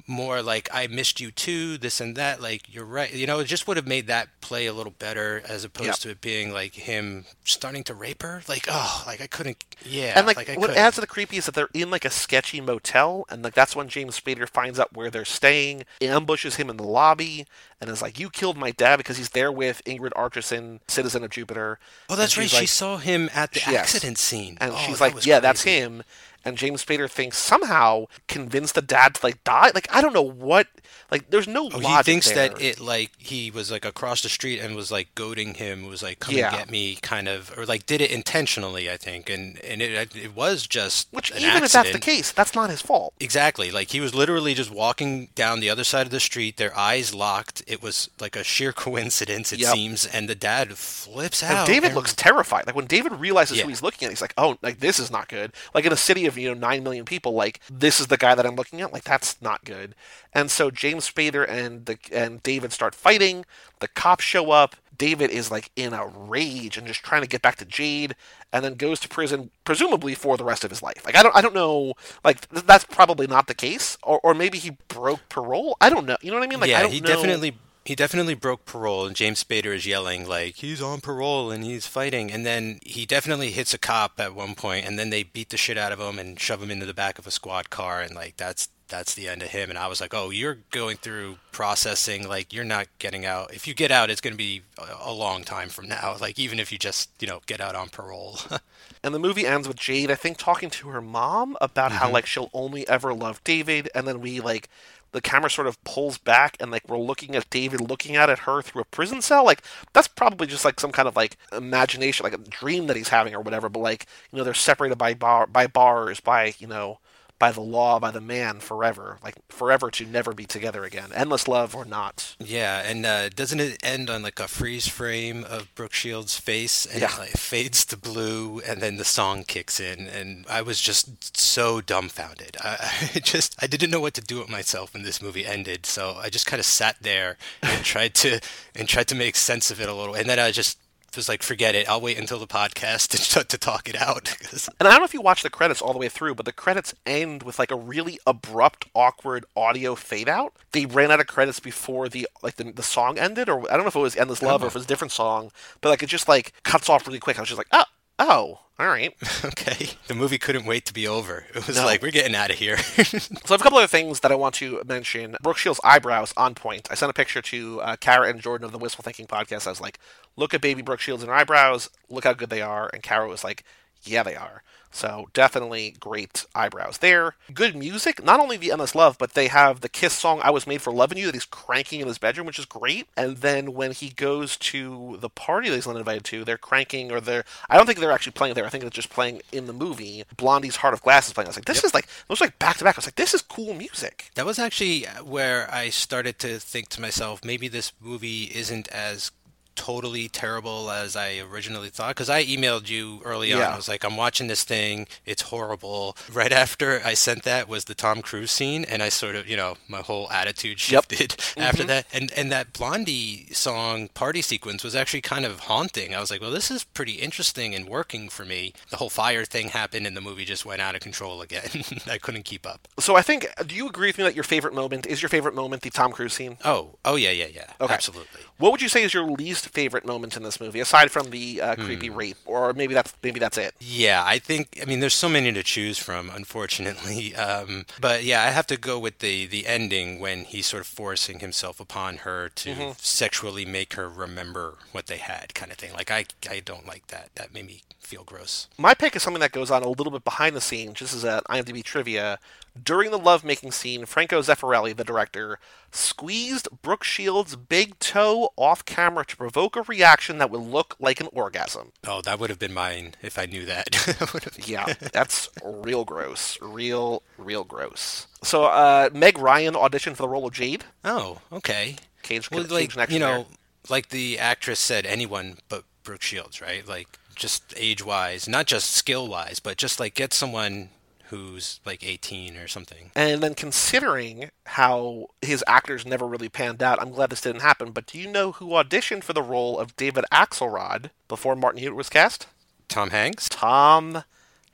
more like i missed you too this and that like you're right you know it just would have made that play a little better as opposed Yep. to it being like him starting to rape her like oh like i couldn't yeah and like, I what couldn't. adds to the creepy is that they're in like a sketchy motel and like that's when james spader finds out where they're staying ambushes him in the lobby and is like you killed my dad because he's there with ingrid orchester citizen of jupiter oh that's right she's she saw him at the Yes. accident scene and Oh, she's like, "Yeah, that's him." And James Spader thinks somehow convinced the dad to like die. Like I don't know what. Like there's no Oh, logic he thinks there. that it like he was like across the street and was like goading him, was like come Yeah. and get me, kind of, or like did it intentionally, I think, and and it it was just Which even if that's the case, that's not his fault. Exactly. Like he was literally just walking down the other side of the street, their eyes locked. It was like a sheer coincidence, it Yep. seems, and the dad flips And out. David and- looks terrified. Like when David realizes Yeah. who he's looking at, he's like, "Oh, like this is not good." Like in a city of you know nine million people, like this is the guy that I'm looking at. Like that's not good. And so James Spader and the and David start fighting. The cops show up. David is like in a rage and just trying to get back to Jade, and then goes to prison, presumably for the rest of his life. Like I don't, I don't know. Like th- that's probably not the case, or or maybe he broke parole. I don't know. You know what I mean? Like I yeah, don't he know. definitely he definitely broke parole, and James Spader is yelling like he's on parole and he's fighting, and then he definitely hits a cop at one point, and then they beat the shit out of him and shove him into the back of a squad car, and like that's that's the end of him. And I was like, oh, you're going through processing, like you're not getting out. If you get out, it's going to be a, long time from now. Like even if you just you know get out on parole. And the movie ends with Jade, I think, talking to her mom about Mm-hmm. how like she'll only ever love David, and then we like the camera sort of pulls back and like we're looking at David looking out at her through a prison cell. Like that's probably just like some kind of like imagination, like a dream that he's having or whatever. But like you know they're separated by bar by bars, by you know by the law, by the man forever, like forever to never be together again, endless love or not. Yeah, and uh, doesn't it end on like a freeze frame of Brooke Shields' face, and Yeah. it like, fades to blue, and then the song kicks in, and I was just so dumbfounded. I, I just I didn't know what to do with myself when this movie ended, so I just kind of sat there and tried to and tried to make sense of it a little, and then I just was like, forget it. I'll wait until the podcast to, to talk it out. And I don't know if you watch the credits all the way through, but the credits end with like a really abrupt, awkward audio fade out. They ran out of credits before the like the, the song ended, or I don't know if it was "Endless Love" or if it was a different song, but like it just like cuts off really quick. I was just like, oh, oh, all right. okay, the movie couldn't wait to be over. It was No. like we're getting out of here. So I have a couple other things that I want to mention. Brooke Shields' eyebrows on point. I sent a picture to uh, Kara and Jordan of the Wistful Thinking podcast. I was like, look at baby Brooke Shields and her eyebrows. Look how good they are. And Kara was like, Yeah, they are. So definitely great eyebrows there. Good music. Not only the endless love, but they have the Kiss song "I Was Made for Loving You" that he's cranking in his bedroom, which is great. And then when he goes to the party that he's not invited to, they're cranking, or they're I don't think they're actually playing there. I think they're just playing in the movie. Blondie's "Heart of Glass" is playing. I was like, this is like it was like back to back. I was like, this is cool music. That was actually where I started to think to myself, maybe this movie isn't as totally terrible as I originally thought. Because I emailed you early on. I was like, I'm watching this thing. It's horrible. Right after I sent that was the Tom Cruise scene, and I sort of, you know, my whole attitude Yep. shifted after mm-hmm. that. And and that Blondie song party sequence was actually kind of haunting. I was like, well, this is pretty interesting and working for me. The whole fire thing happened, and the movie just went out of control again. I couldn't keep up. So I think. Do you agree with me that your favorite moment is your favorite moment the Tom Cruise scene? Oh, oh yeah, yeah, yeah. Okay. Absolutely. What would you say is your least favorite moment in this movie, aside from the uh, creepy Hmm. rape, or maybe that's maybe that's it? Yeah, I think. I mean, there's so many to choose from, unfortunately. Um, but yeah, I have to go with the the ending when he's sort of forcing himself upon her to Mm-hmm. sexually make her remember what they had, kind of thing. Like I, I don't like that. That made me feel gross. My pick is something that goes on a little bit behind the scenes. This is a IMDb trivia. During the lovemaking scene, Franco Zeffirelli, the director, squeezed Brooke Shields' big toe off camera to provoke a reaction that would look like an orgasm. Oh, that would have been mine if I knew that. I would have- Yeah, that's real gross. Real, real gross. So, uh, Meg Ryan auditioned for the role of Jade. Oh, okay. Cage, Well, Cage like you know, there. like the actress said, anyone but Brooke Shields, right? Like just age wise, not just skill wise, but just like get someone who's like 18 or something. And then considering how his actors never really panned out, I'm glad this didn't happen. But do you know who auditioned for the role of David Axelrod before Martin Hewitt was cast? Tom Hanks? Tom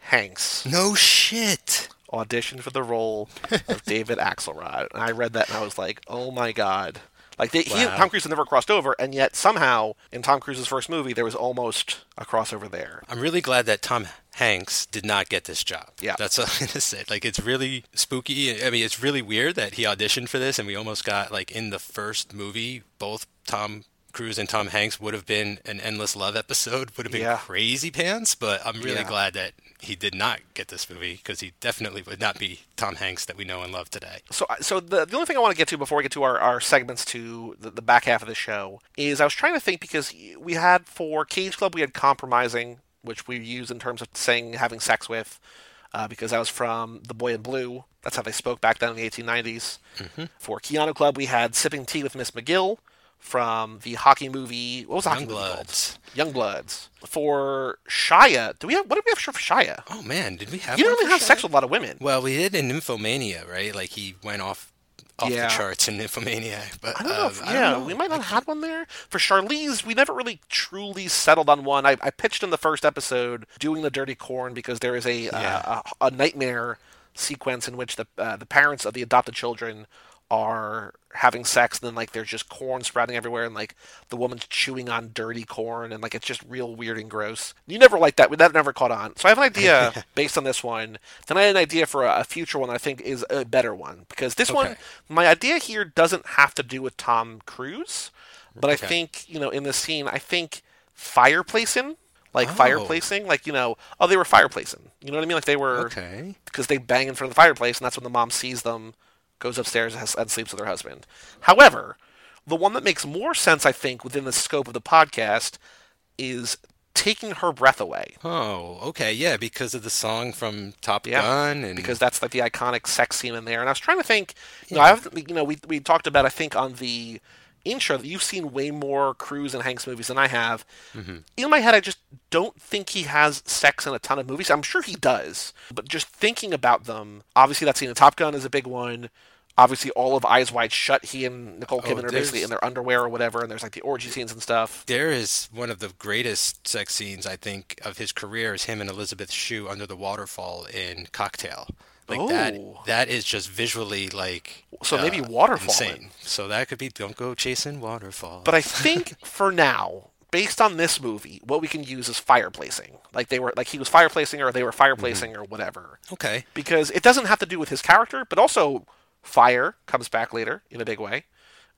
Hanks No shit. auditioned for the role of David Axelrod. And I read that and I was like, oh my god. Like they, he and Tom Cruise had never crossed over, and yet somehow in Tom Cruise's first movie there was almost a crossover there. I'm really glad that Tom Hanks did not get this job. Yeah. That's all I'm gonna say. Like it's really spooky. I mean, it's really weird that he auditioned for this, and we almost got like in the first movie, both Tom Cruise and Tom Hanks would have been an endless love episode. Would have been Yeah. crazy pants. But I'm really Yeah. glad that he did not get this movie because he definitely would not be Tom Hanks that we know and love today. So, so the, the only thing I want to get to before we get to our, our segments to the, the back half of the show is I was trying to think because we had for Cage Club we had compromising, which we use in terms of saying having sex with, uh, because that was from The Boy in Blue. That's how they spoke back then in the 1890s. For Keanu Club we had sipping tea with Miss McGill from the hockey movie. What was the hockey movie called? Youngbloods. Youngbloods. For Shia, do we have what did we have for Shia? Oh man, did we have? You don't really have Shia? sex with a lot of women. Well, we did in Nymphomania, right? Like he went off off Yeah. the charts in Nymphomania. But I don't know. uh, If, don't yeah, know. we might not have had one there. For Charlize, we never really truly settled on one. I, I pitched in the first episode doing the dirty corn because there is a Yeah. uh, a, a nightmare sequence in which the uh, the parents of the adopted children are having sex and then like there's just corn sprouting everywhere and like the woman's chewing on dirty corn and like it's just real weird and gross. You never liked that. That never caught on. So I have an idea based on this one. Then I had an idea for a, future one I think is a better one because this one, my idea here doesn't have to do with Tom Cruise, but I think you know in this scene I think fireplacing. Like Oh. fireplacing, like you know, oh, they were fireplacing. You know what I mean? Like they were Okay. because they bang in front of the fireplace, and that's when the mom sees them, goes upstairs, and, sleeps with her husband. However, the one that makes more sense, I think, within the scope of the podcast is taking her breath away. Oh, okay, yeah, because of the song from Top Yeah, Gun, and because that's like the iconic sex scene in there. And I was trying to think, you know, I've you know we we talked about I think on the intro that you've seen way more Cruise and Hanks movies than I have. Mm-hmm. In my head, I just don't think he has sex in a ton of movies. I'm sure he does, but just thinking about them, obviously that scene in Top Gun is a big one. Obviously, all of Eyes Wide Shut, he and Nicole Kidman are basically in their underwear or whatever, and there's like the orgy scenes and stuff. there is one of the greatest sex scenes I think of his career is him and Elizabeth Shue under the waterfall in Cocktail. Like that, Oh. that is just visually like So maybe uh, Waterfalling. insane. So that could be don't go chasing waterfall. But I think for now, based on this movie, what we can use is fireplacing. Like they were, like he was fireplacing, or they were fireplacing, or whatever. okay, Because it doesn't have to do with his character, but also fire comes back later in a big way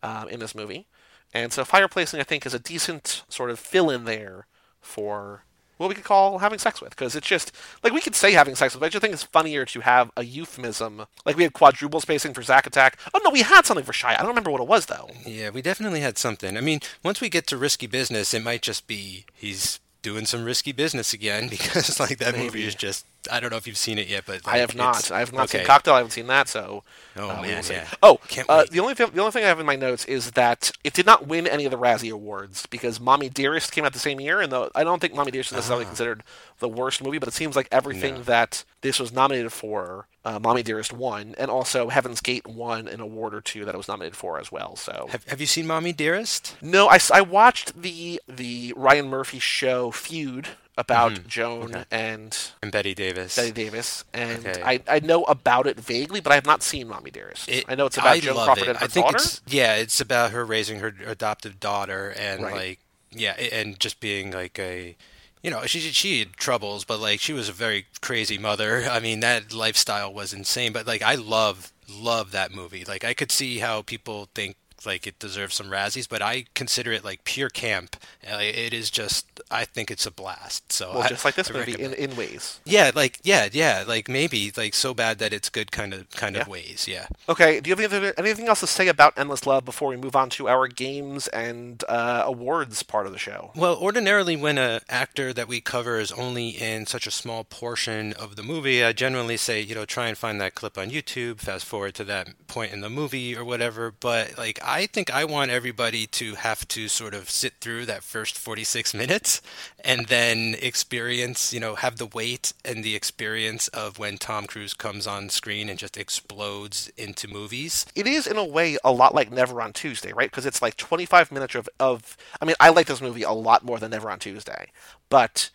um, in this movie, and so fireplacing I think is a decent sort of fill in there for what we could call having sex with because it's just like we could say having sex with, but I just think it's funnier to have a euphemism. Like we had quadruple spacing for Zack Attack. Oh no, we had something for Shia. I don't remember what it was though. Yeah, we definitely had something. I mean, once we get to risky business, it might just be he's doing some risky business again because like that Maybe. movie is just I don't know if you've seen it yet, but I have not. I have not okay. seen Cocktail. I haven't seen that. So. Oh, uh, we'll yeah. Oh, uh, the only thing, the only thing I have in my notes is that it did not win any of the Razzie awards because Mommy Dearest came out the same year, and though I don't think Mommy Dearest is necessarily considered the worst movie, but it seems like everything Ah. No. that this was nominated for, uh, Mommy Dearest won, and also Heaven's Gate won an award or two that it was nominated for as well. So. Have, have you seen Mommy Dearest? No, I, I watched the the Ryan Murphy show feud about Mm-hmm. Joan and And Bette Davis. Bette Davis, and Okay. I, I know about it vaguely, but I have not seen Mommy Dearest. It- I know it's about I Joan Crawford it. and her I think daughter. It's, yeah, it's about her raising her adoptive daughter and Right. like yeah, and just being like a you know, she she had troubles, but like she was a very crazy mother. I mean, that lifestyle was insane, but like I love love that movie. Like I could see how people think like it deserves some Razzies, but I consider it like pure camp. Uh, It is just I think it's a blast. So well, I- just like this I movie recommend- in, in ways. yeah, like yeah, yeah, like maybe like so bad that it's good kind of kind Yeah. of ways. Yeah. Okay, do you have anything, anything else to say about Endless Love before we move on to our games and uh, awards part of the show? Well, ordinarily, when a actor that we cover is only in such a small portion of the movie, I generally say, you know, try and find that clip on YouTube, fast forward to that point in the movie or whatever. But like, I think I want everybody to have to sort of sit through that first 46 minutes and then experience, you know, have the weight and the experience of when Tom Cruise comes on screen and just explodes into movies. It is in a way a lot like Never on Tuesday, right? Because it's like 25 minutes of, of. I mean, I like this movie a lot more than Never on Tuesday, but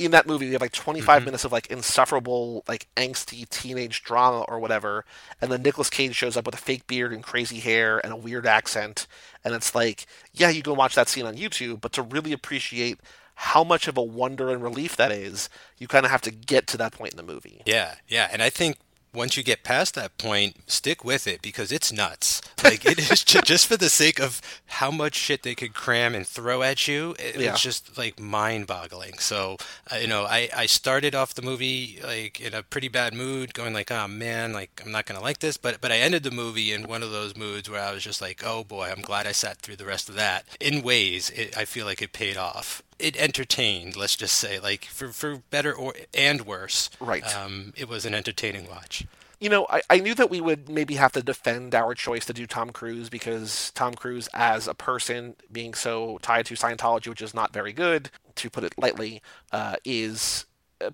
in that movie, you have like 25 mm-hmm. minutes of like insufferable, like angsty teenage drama or whatever, and then Nicolas Cage shows up with a fake beard and crazy hair and a weird accent, and it's like, yeah, you can watch that scene on YouTube, but to really appreciate how much of a wonder and relief that is, you kind of have to get to that point in the movie. Yeah, yeah, and I think once you get past that point, stick with it because it's nuts. Like it is ju- just for the sake of how much shit they could cram and throw at you. It, Yeah. It's just like mind-boggling. So uh, you know, I I started off the movie like in a pretty bad mood, going like, oh man, like I'm not gonna like this. But but I ended the movie in one of those moods where I was just like, oh boy, I'm glad I sat through the rest of that. In ways, it, I feel like it paid off. It entertained, let's just say, like for for better or and worse. Right. Um, it was an entertaining watch. you know, I, I knew that we would maybe have to defend our choice to do Tom Cruise because Tom Cruise, as a person, being so tied to Scientology, which is not very good, to put it lightly, uh, is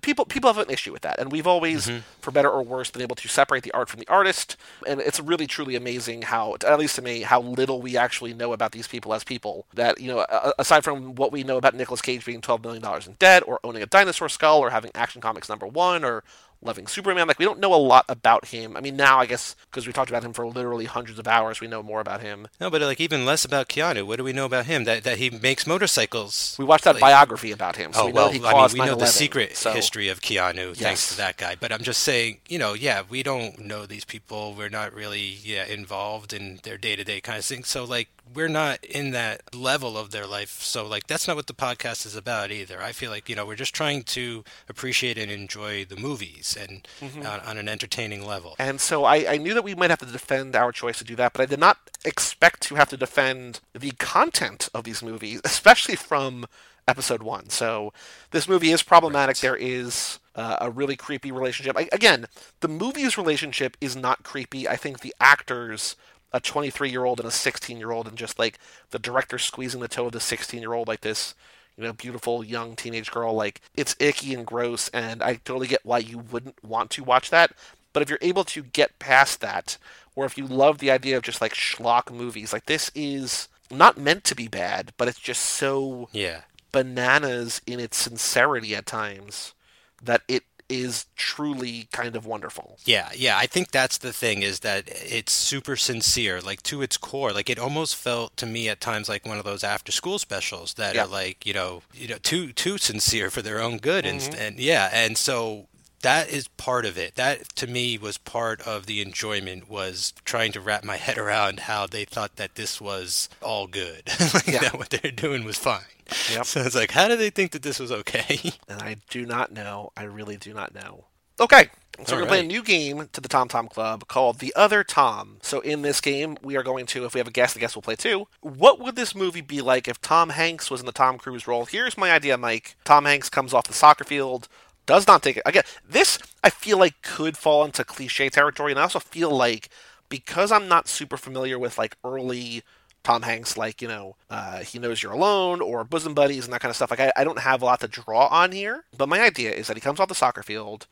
people people have an issue with that, and we've always, mm-hmm. for better or worse, been able to separate the art from the artist, and it's really truly amazing how, at least to me, how little we actually know about these people as people. That you know, aside from what we know about Nicolas Cage being twelve million dollars in debt, or owning a dinosaur skull, or having Action Comics number one, or loving Superman. Like we don't know a lot about him. I mean, now I guess because we talked about him for literally hundreds of hours, we know more about him. No, but like even less about Keanu. What do we know about him? That that he makes motorcycles. We watched that Like- biography about him, so oh we well, he I mean, we know the secret so- history of Keanu thanks to that guy. But I'm just saying, you know, yeah, we don't know these people. We're not really, yeah, involved in their day to day kind of thing. So like, we're not in that level of their life. So like, that's not what the podcast is about either. I feel like you know, we're just trying to appreciate and enjoy the movies and Mm-hmm. on, on an entertaining level. And so I, I knew that we might have to defend our choice to do that, but I did not expect to have to defend the content of these movies, especially from episode one. So this movie is problematic. There is uh, a really creepy relationship. I, again, the movie's relationship is not creepy. I think the actors, a 23 year old and a 16 year old, and just like the director squeezing the toe of the 16 year old like this you know, beautiful young teenage girl. Like, it's icky and gross, and I totally get why you wouldn't want to watch that. But if you're able to get past that, or if you love the idea of just like schlock movies, like this is not meant to be bad, but it's just so Yeah. bananas in its sincerity at times that it is truly kind of wonderful. Yeah, yeah, I think that's the thing is that it's super sincere, like to its core. Like it almost felt to me at times like one of those after school specials that Yeah. are like, you know, you know, too too sincere for their own good Mm-hmm. and and yeah, and so that is part of it. That to me was part of the enjoyment was trying to wrap my head around how they thought that this was all good. like Yeah. that what they're doing was fine. Yep. So it's like, how do they think that this was okay? and I do not know. I really do not know. Okay, so we're All going to play a new game to the Tom Tom Club called The Other Tom. So in this game, we are going to, if we have a guest, the guest will play too. What would this movie be like if Tom Hanks was in the Tom Cruise role? Here's my idea, Mike. Tom Hanks comes off the soccer field, does not take it. Again, this I feel like could fall into cliche territory, and I also feel like because I'm not super familiar with like early Tom Hanks, like, you know, uh, he knows you're alone or bosom buddies and that kind of stuff. Like, I, I don't have a lot to draw on here. But my idea is that he comes off the soccer field,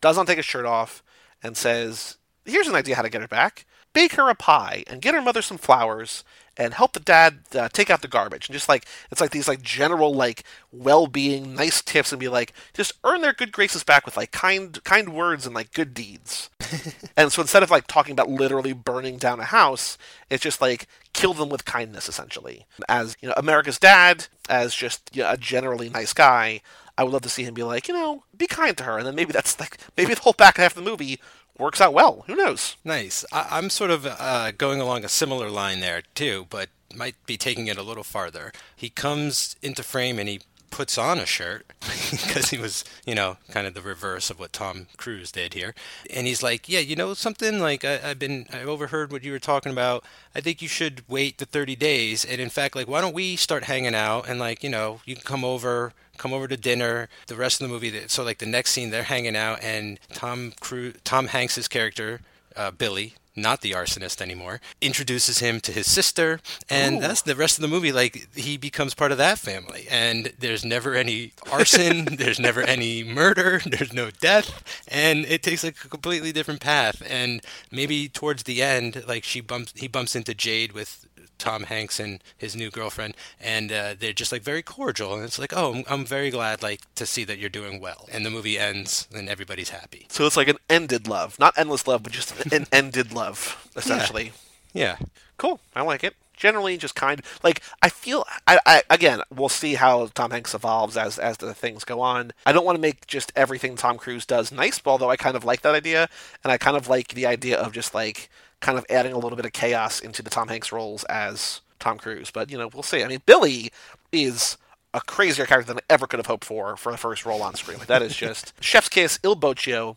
does not take his shirt off, and says, Here's an idea how to get her back. Bake her a pie and get her mother some flowers and help the dad uh, take out the garbage. And just like, it's like these like general, like, well being, nice tips and be like, just earn their good graces back with like kind, kind words and like good deeds. And so instead of like talking about literally burning down a house, it's just like kill them with kindness, essentially. As you know, America's dad, as just you know, a generally nice guy, I would love to see him be like, you know, be kind to her, and then maybe that's like maybe the whole back half of the movie works out well. Who knows? Nice. I, I'm sort of uh, going along a similar line there too, but might be taking it a little farther. He comes into frame and he puts on a shirt because he was, you know, kind of the reverse of what Tom Cruise did here. And he's like, "Yeah, you know something? Like I, I've been, I overheard what you were talking about. I think you should wait the 30 days. And in fact, like, why don't we start hanging out and like, you know, you can come over." Come over to dinner. The rest of the movie, so like the next scene, they're hanging out, and Tom Cruise, Tom Hanks's character, uh, Billy, not the arsonist anymore, introduces him to his sister, and that's the rest of the movie. Like he becomes part of that family, and there's never any arson, there's never any murder, there's no death, and it takes like a completely different path. And maybe towards the end, like she bumps, he bumps into Jade with. Tom Hanks and his new girlfriend, and uh, they're just like very cordial, and it's like, oh, I'm, I'm very glad like to see that you're doing well. And the movie ends, and everybody's happy. So it's like an ended love, not endless love, but just an ended love, essentially. Yeah, Cool. I like it. Generally, just kind. Like I feel. I, I again, we'll see how Tom Hanks evolves as as the things go on. I don't want to make just everything Tom Cruise does nice, but although I kind of like that idea, and I kind of like the idea of just like kind of adding a little bit of chaos into the Tom Hanks roles as Tom Cruise. But you know, we'll see. I mean, Billy is a crazier character than I ever could have hoped for for a first role on screen. Like that is just Chef's Kiss, Il Boccio,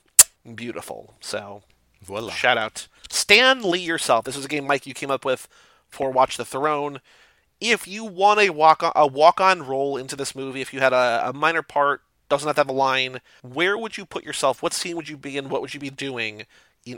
beautiful. So voila. Shout out. Stan Lee yourself. This was a game, Mike, you came up with for Watch the Throne. If you want a walk on, a walk on role into this movie, if you had a, a minor part, doesn't have to have a line, where would you put yourself? What scene would you be in? What would you be doing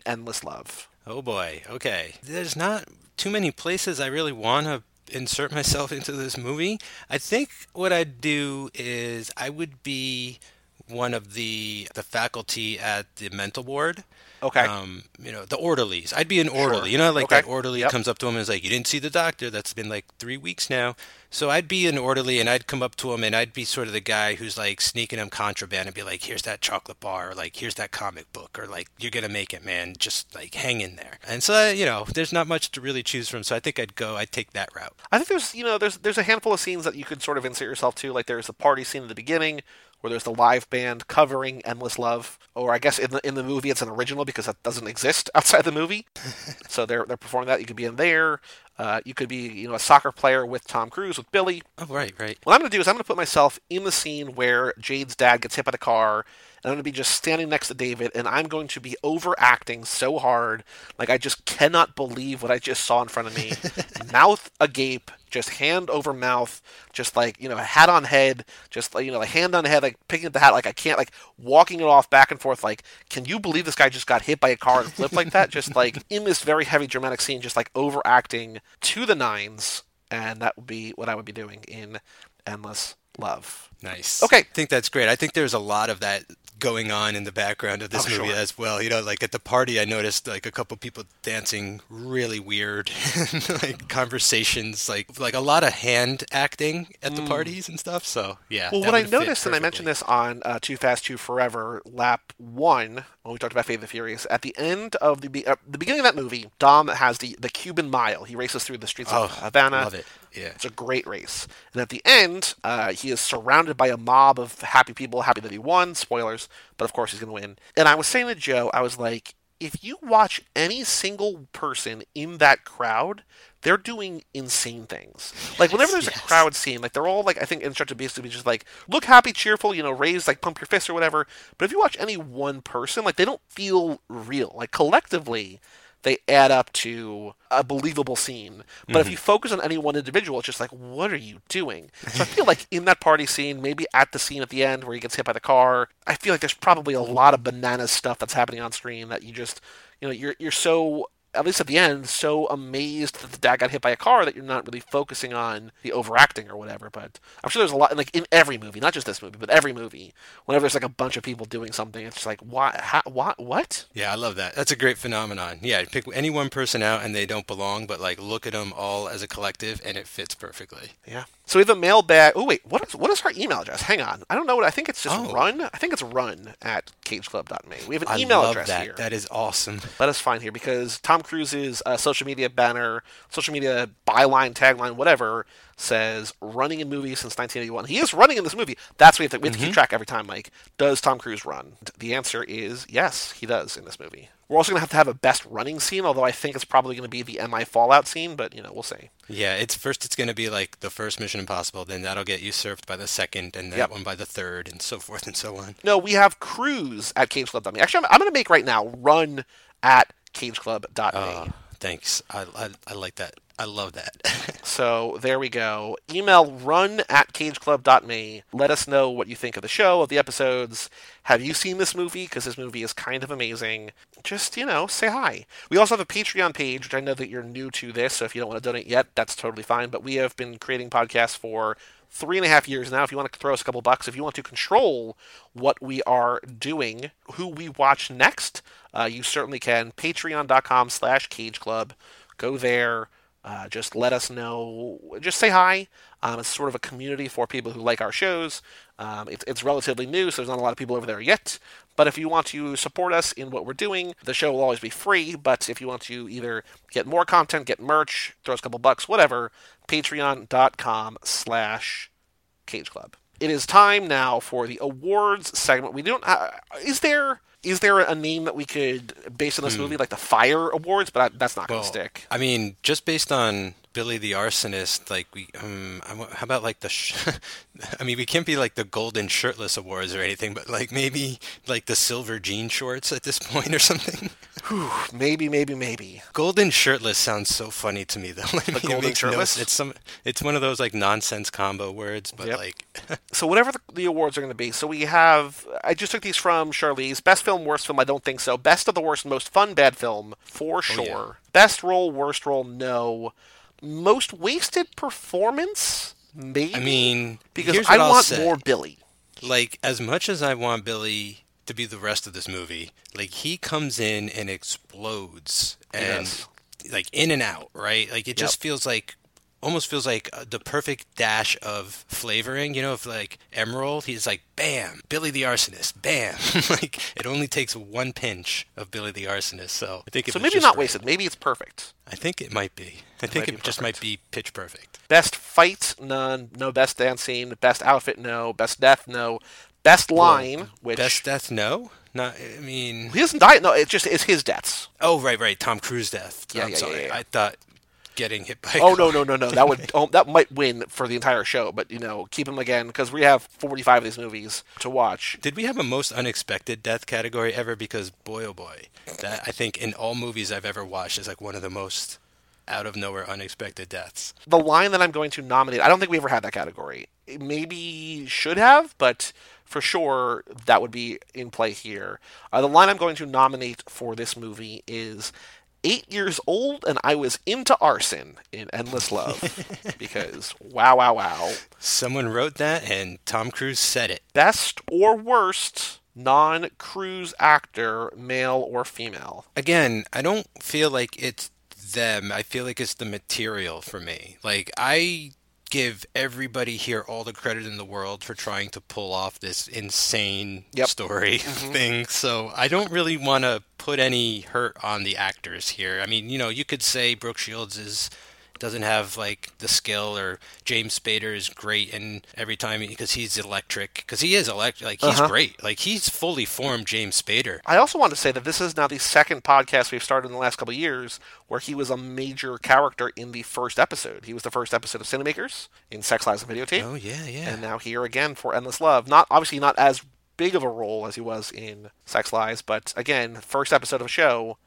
Endless Love? Oh boy. Okay. There's not too many places I really want to insert myself into this movie. I think what I'd do is I would be one of the the faculty at the mental ward. Okay. Um, you know, the orderlies. I'd be an orderly. Sure. You know, like Okay. that orderly Yep. comes up to him and is like, "You didn't see the doctor. That's been like three weeks now." So I'd be an orderly, and I'd come up to him, and I'd be sort of the guy who's like sneaking him contraband, and be like, "Here's that chocolate bar, or like here's that comic book, or like you're gonna make it, man. Just like hang in there." And so, you know, there's not much to really choose from. So I think I'd go. I'd take that route. I think there's you know there's there's a handful of scenes that you could sort of insert yourself to. Like there's the party scene at the beginning where there's the live band covering "Endless Love," or I guess in the in the movie it's an original because that doesn't exist outside the movie. so they're they're performing that. You could be in there. Uh, you could be you know a soccer player with Tom Cruise with Billy. Oh, right, right. What I'm going to do is I'm going to put myself in the scene where Jade's dad gets hit by the car, and I'm going to be just standing next to David, and I'm going to be overacting so hard, like I just cannot believe what I just saw in front of me, mouth agape, just hand over mouth, just like you know, hat on head, just like you know, like hand on head, like picking up the hat, like I can't, like walking it off back and forth, like can you believe this guy just got hit by a car and flipped like that? Just like in this very heavy dramatic scene, just like overacting to the nines, and that would be what I would be doing in Endless Love. Nice. Okay. I think that's great. I think there's a lot of that going on in the background of this Oh, movie sure. as well. You know, like at the party, I noticed like a couple people dancing really weird, like conversations, like like a lot of hand acting at the parties and stuff. So yeah. Well, what I noticed, and I mentioned this on uh, Too Fast, Too Forever, lap one, when we talked about Fate of the Furious, at the end of the be- uh, the beginning of that movie, Dom has the, the Cuban Mile. He races through the streets Oh, of Havana. love it. Yeah. It's a great race. And at the end, uh, he is surrounded by a mob of happy people, happy that he won. Spoilers, but of course he's going to win. And I was saying to Joe, I was like, if you watch any single person in that crowd, they're doing insane things. Like whenever there's yes. a crowd scene, like they're all like I think instructed basically to be just like look happy, cheerful, you know, raise like pump your fists or whatever. But if you watch any one person, like they don't feel real. Like collectively, they add up to a believable scene. But if mm-hmm. you focus on any one individual, it's just like, what are you doing? So I feel like in that party scene, maybe at the scene at the end where he gets hit by the car, I feel like there's probably a lot of bananas stuff that's happening on screen that you just, you know, you're you're so at least at the end, so amazed that the dad got hit by a car that you're not really focusing on the overacting or whatever. But I'm sure there's a lot, like in every movie, not just this movie, but every movie, whenever there's like a bunch of people doing something, it's just like, why, how, what, what? Yeah, I love that. That's a great phenomenon. Yeah, pick any one person out and they don't belong, but like look at them all as a collective and it fits perfectly. Yeah. So we have a mailbag. Oh wait, what is what is our email address? Hang on, I don't know what. I think it's just Oh. run. I think it's run at cageclub.me. We have an I email address that. here. That is awesome. Let us find here because Tom Cruise's uh, social media banner, social media byline, tagline, whatever says running in movies since 1981. He is running in this movie. That's what we have to, we have to keep track every time. Like, does Tom Cruise run? The answer is yes, he does in this movie. We're also gonna have to have a best running scene, although I think it's probably gonna be the MI Fallout scene, but you know we'll see. Yeah, it's first. It's going to be like the first Mission Impossible, then that'll get you usurped by the second, and that Yep. one by the third, and so forth and so on. No, we have Cruise at CageClub.me. Actually, I'm, I'm going to make right now run at CageClub.me. Uh, thanks. I, I I like that. I love that. So there we go. Email run at cageclub.me. Let us know what you think of the show, of the episodes. Have you seen this movie? Because this movie is kind of amazing. Just, you know, say hi. We also have a Patreon page, which I know that you're new to this, so if you don't want to donate yet, that's totally fine. But we have been creating podcasts for three and a half years now. If you want to throw us a couple bucks, if you want to control what we are doing, who we watch next, uh, you certainly can. Patreon.com slash cage club. Go there. Uh, just let us know. Just say hi. Um, it's sort of a community for people who like our shows. Um, it's, it's relatively new, so there's not a lot of people over there yet. But if you want to support us in what we're doing, the show will always be free. But if you want to either get more content, get merch, throw us a couple bucks, whatever, patreon.com slash cage club. It is time now for the awards segment. We don't. Uh, is there is there a name that we could base on this hmm. movie, like the Fire Awards? But I, that's not going to stick. I mean, just based on Billy the Arsonist, like we, um, how about like the, sh- I mean, we can't be like the Golden Shirtless Awards or anything, but like maybe like the Silver Jean Shorts at this point or something. Maybe, maybe, maybe. Golden Shirtless sounds so funny to me though. I mean, Golden no Shirtless? s- it's some, it's one of those like nonsense combo words, but Yep. like, So whatever the, the awards are going to be. So we have. I just took these from Charlize. Best film, worst film. I don't think so. Best of the worst, most fun, bad film for sure. Oh, yeah. Best role, worst role, no. Most wasted performance, maybe. I mean, because I want say. more Billy. like as much as I want Billy to be the rest of this movie, like he comes in and explodes and does. like in and out, right? Like it just feels like almost feels like uh, the perfect dash of flavoring, you know, if like Emeril, he's like bam, Billy the arsonist, bam. like it only takes one pinch of Billy the arsonist. So I think it So maybe not right. wasted. Maybe it's perfect. I think it might be. I think might it just might be pitch perfect. Best fight, none. No best dance scene. Best outfit, no. Best death, no. Best line, which Best death, no. Not. I mean, he doesn't die. No, it's just it's his deaths. Oh, right, right. Tom Cruise death. Yeah, I'm yeah, sorry. yeah, yeah. I thought getting hit by. a Oh no no no no! That would oh, that might win for the entire show. But you know, keep him again because we have forty five of these movies to watch. Did we have a most unexpected death category ever? Because boy, oh boy, that I think in all movies I've ever watched is like one of the most out of nowhere unexpected deaths. The line that I'm going to nominate, I don't think we ever had that category. It Maybe should have, but for sure that would be in play here. Uh, the line I'm going to nominate for this movie is. Eight years old, and I was into arson in Endless Love. because, wow, wow, wow. Someone wrote that, and Tom Cruise said it. Best or worst non cruise actor, male or female? Again, I don't feel like it's them. I feel like it's the material for me. Like I give everybody here all the credit in the world for trying to pull off this insane Yep. story mm-hmm. thing. So I don't really want to put any hurt on the actors here. I mean, you know, you could say Brooke Shields is doesn't have like the skill or James Spader is great and every time because he's electric because he is electric like he's Uh-huh. great like he's fully formed James Spader. I also want to say that this is now the second podcast we've started in the last couple of years where he was a major character in the first episode. He was the first episode of Cinemakers in Sex Lies and Videotape. Oh yeah, yeah. and now here again for Endless Love. Not obviously not as big of a role as he was in Sex Lies, but again, first episode of a show,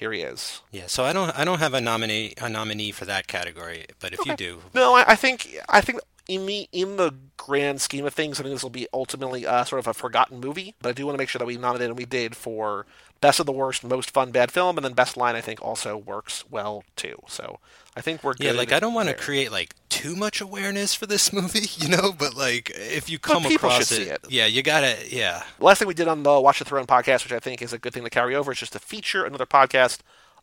here he is. Yeah, so I don't I don't have a nominee a nominee for that category, but if you do, No, I, I think I think in the in the grand scheme of things, I think this will be ultimately uh, sort of a forgotten movie. But I do want to make sure that we nominated and we did for best of the worst, most fun bad film, and then best line. I think also works well too. So I think we're good. yeah, like I don't want to create like too much awareness for this movie, you know, but like if you come across see it. yeah, you gotta yeah. The last thing we did on the Watch the Throne podcast, which I think is a good thing to carry over, is just to feature another podcast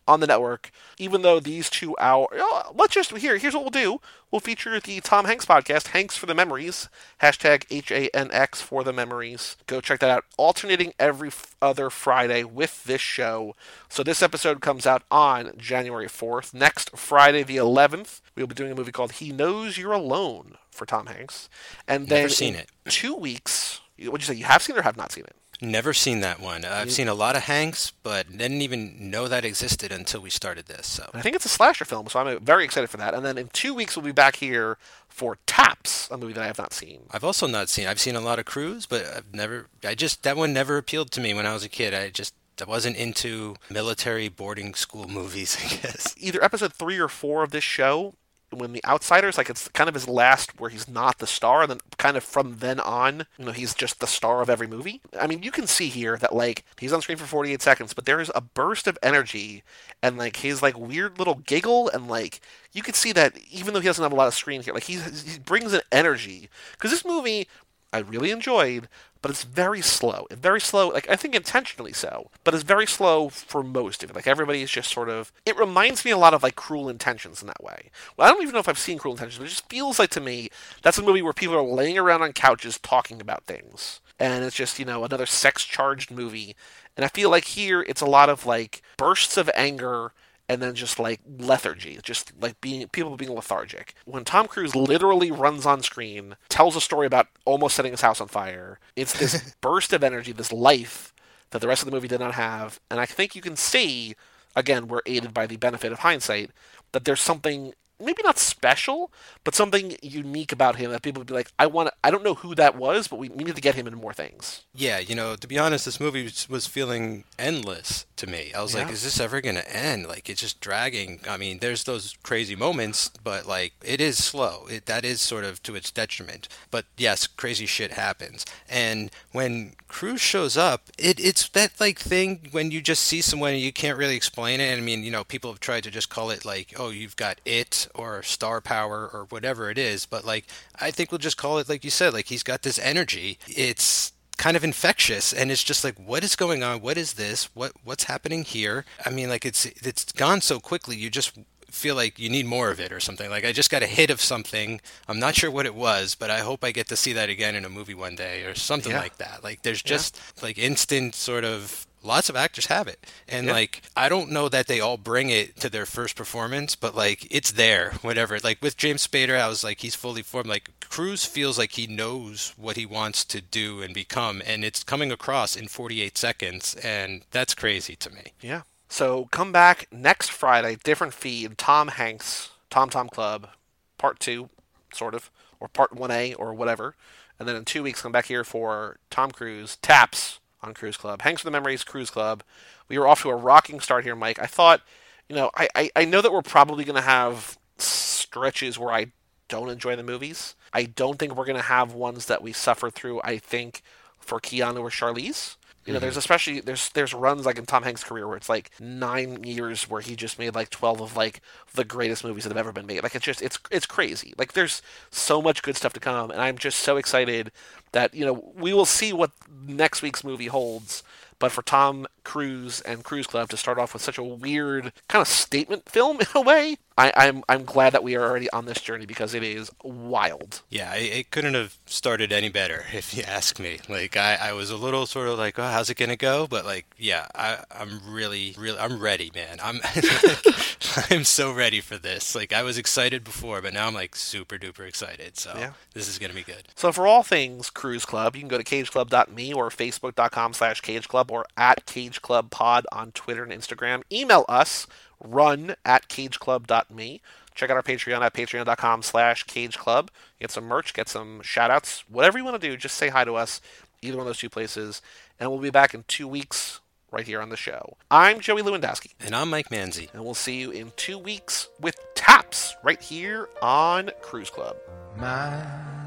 on the network. Even though these two hour, oh, let's just here. Here's what we'll do: we'll feature the Tom Hanks podcast, Hanks for the Memories, hashtag H A N X for the Memories. Go check that out. Alternating every f- other Friday with this show. So this episode comes out on January 4th. Next Friday, the 11th, we'll be doing a movie called He Knows You're Alone for Tom Hanks, and then Never seen it. Two weeks. What'd you say? You have seen it or have not seen it? Never seen that one. I've seen a lot of Hanks, but didn't even know that existed until we started this. So I think it's a slasher film, so I'm uh, very excited for that. And then in two weeks, we'll be back here for Taps, a movie that I have not seen. I've also not seen. I've seen a lot of Cruise, but I've never. I just that one never appealed to me when I was a kid. I just I wasn't into military boarding school movies. I guess. Either episode three or four of this show, when the Outsiders, like it's kind of his last where he's not the star, and then kind of from then on, you know, he's just the star of every movie. I mean, you can see here that like he's on screen for 48 seconds, but there is a burst of energy and like his like weird little giggle and like you can see that even though he doesn't have a lot of screen here, like he's, he brings an energy because this movie I really enjoyed, but it's very slow. Very slow, like I think intentionally so, but it's very slow for most of it. Like everybody is just sort of. It reminds me a lot of like Cruel Intentions in that way. Well, I don't even know if I've seen Cruel Intentions, but it just feels like to me that's a movie where people are laying around on couches talking about things, and it's just you know another sex charged movie. And I feel like here it's a lot of like bursts of anger and then just like lethargy, just like being people being lethargic. When Tom Cruise literally runs on screen, tells a story about almost setting his house on fire, it's this burst of energy, this life that the rest of the movie did not have. And I think you can see, again, we're aided by the benefit of hindsight, that there's something maybe not special, but something unique about him that people would be like, I want I don't know who that was, but we, we need to get him in more things. Yeah, you know, to be honest, this movie was- feeling endless to me. I was like, is this ever going to end? Like, it's just dragging. I mean, there's those crazy moments, but like, it is slow. It, that is sort of to its detriment. But yes, crazy shit happens. And when Cruise shows up, it, it's that like thing when you just see someone and you can't really explain it. I mean, you know, people have tried to just call it like, oh, you've got it or star power or whatever it is. But like, I think we'll just call it like you said, like he's got this energy. It's kind of infectious and it's just like what is going on what is this what what's happening here i mean like it's it's gone so quickly you just feel like you need more of it or something like i just got a hit of something i'm not sure what it was but i hope i get to see that again in a movie one day or something Yeah. like that like there's just like instant sort of lots of actors have it and Yeah. like i don't know that they all bring it to their first performance but like it's there whatever like with james spader i was like he's fully formed like cruise feels like he knows what he wants to do and become and it's coming across in 48 seconds and that's crazy to me Yeah. So come back next Friday, different feed, Tom Hanks, Tom Tom Club, part two, sort of, or part 1A or whatever. And then in two weeks, come back here for Tom Cruise, Taps on Cruise Club, Hanks for the Memories, Cruise Club. We were off to a rocking start here, Mike. I thought, you know, I, I, I know that we're probably going to have stretches where I don't enjoy the movies. I don't think we're going to have ones that we suffer through, I think, for Keanu or Charlize. You know, there's mm-hmm. especially there's there's runs like in Tom Hanks' career where it's like nine years where he just made like twelve of like the greatest movies that have ever been made. Like it's just it's it's crazy. Like there's so much good stuff to come, and I'm just so excited that you know we will see what next week's movie holds. But for Tom Cruise and Cruise Club to start off with such a weird kind of statement film in a way, I, I'm I'm glad that we are already on this journey because it is wild. Yeah, it, it couldn't have started any better, if you ask me. Like, I, I was a little sort of like, oh, how's it gonna go? But like, yeah, I, I'm really, really, I'm ready, man. I'm, I'm so ready for this. Like, I was excited before, but now I'm like super duper excited. So Yeah. this is gonna be good. So for all things Cruise Club, you can go to cageclub.me or facebook.com slash cageclub or at cageclubpod on Twitter and Instagram. Email us, run at cageclub.me. Check out our Patreon at patreon.com slash cageclub. Get some merch, get some shout-outs. Whatever you want to do, just say hi to us, either one of those two places. And we'll be back in two weeks right here on the show. I'm Joey Lewandowski, And I'm Mike Manzi. and we'll see you in two weeks with Taps right here on Cruise Club. my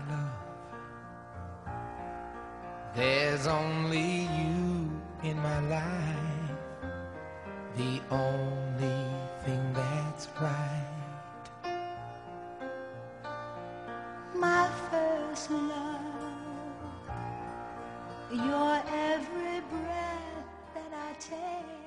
love. There's only you in my life, the only thing that's right. my first love. Your every breath that I take.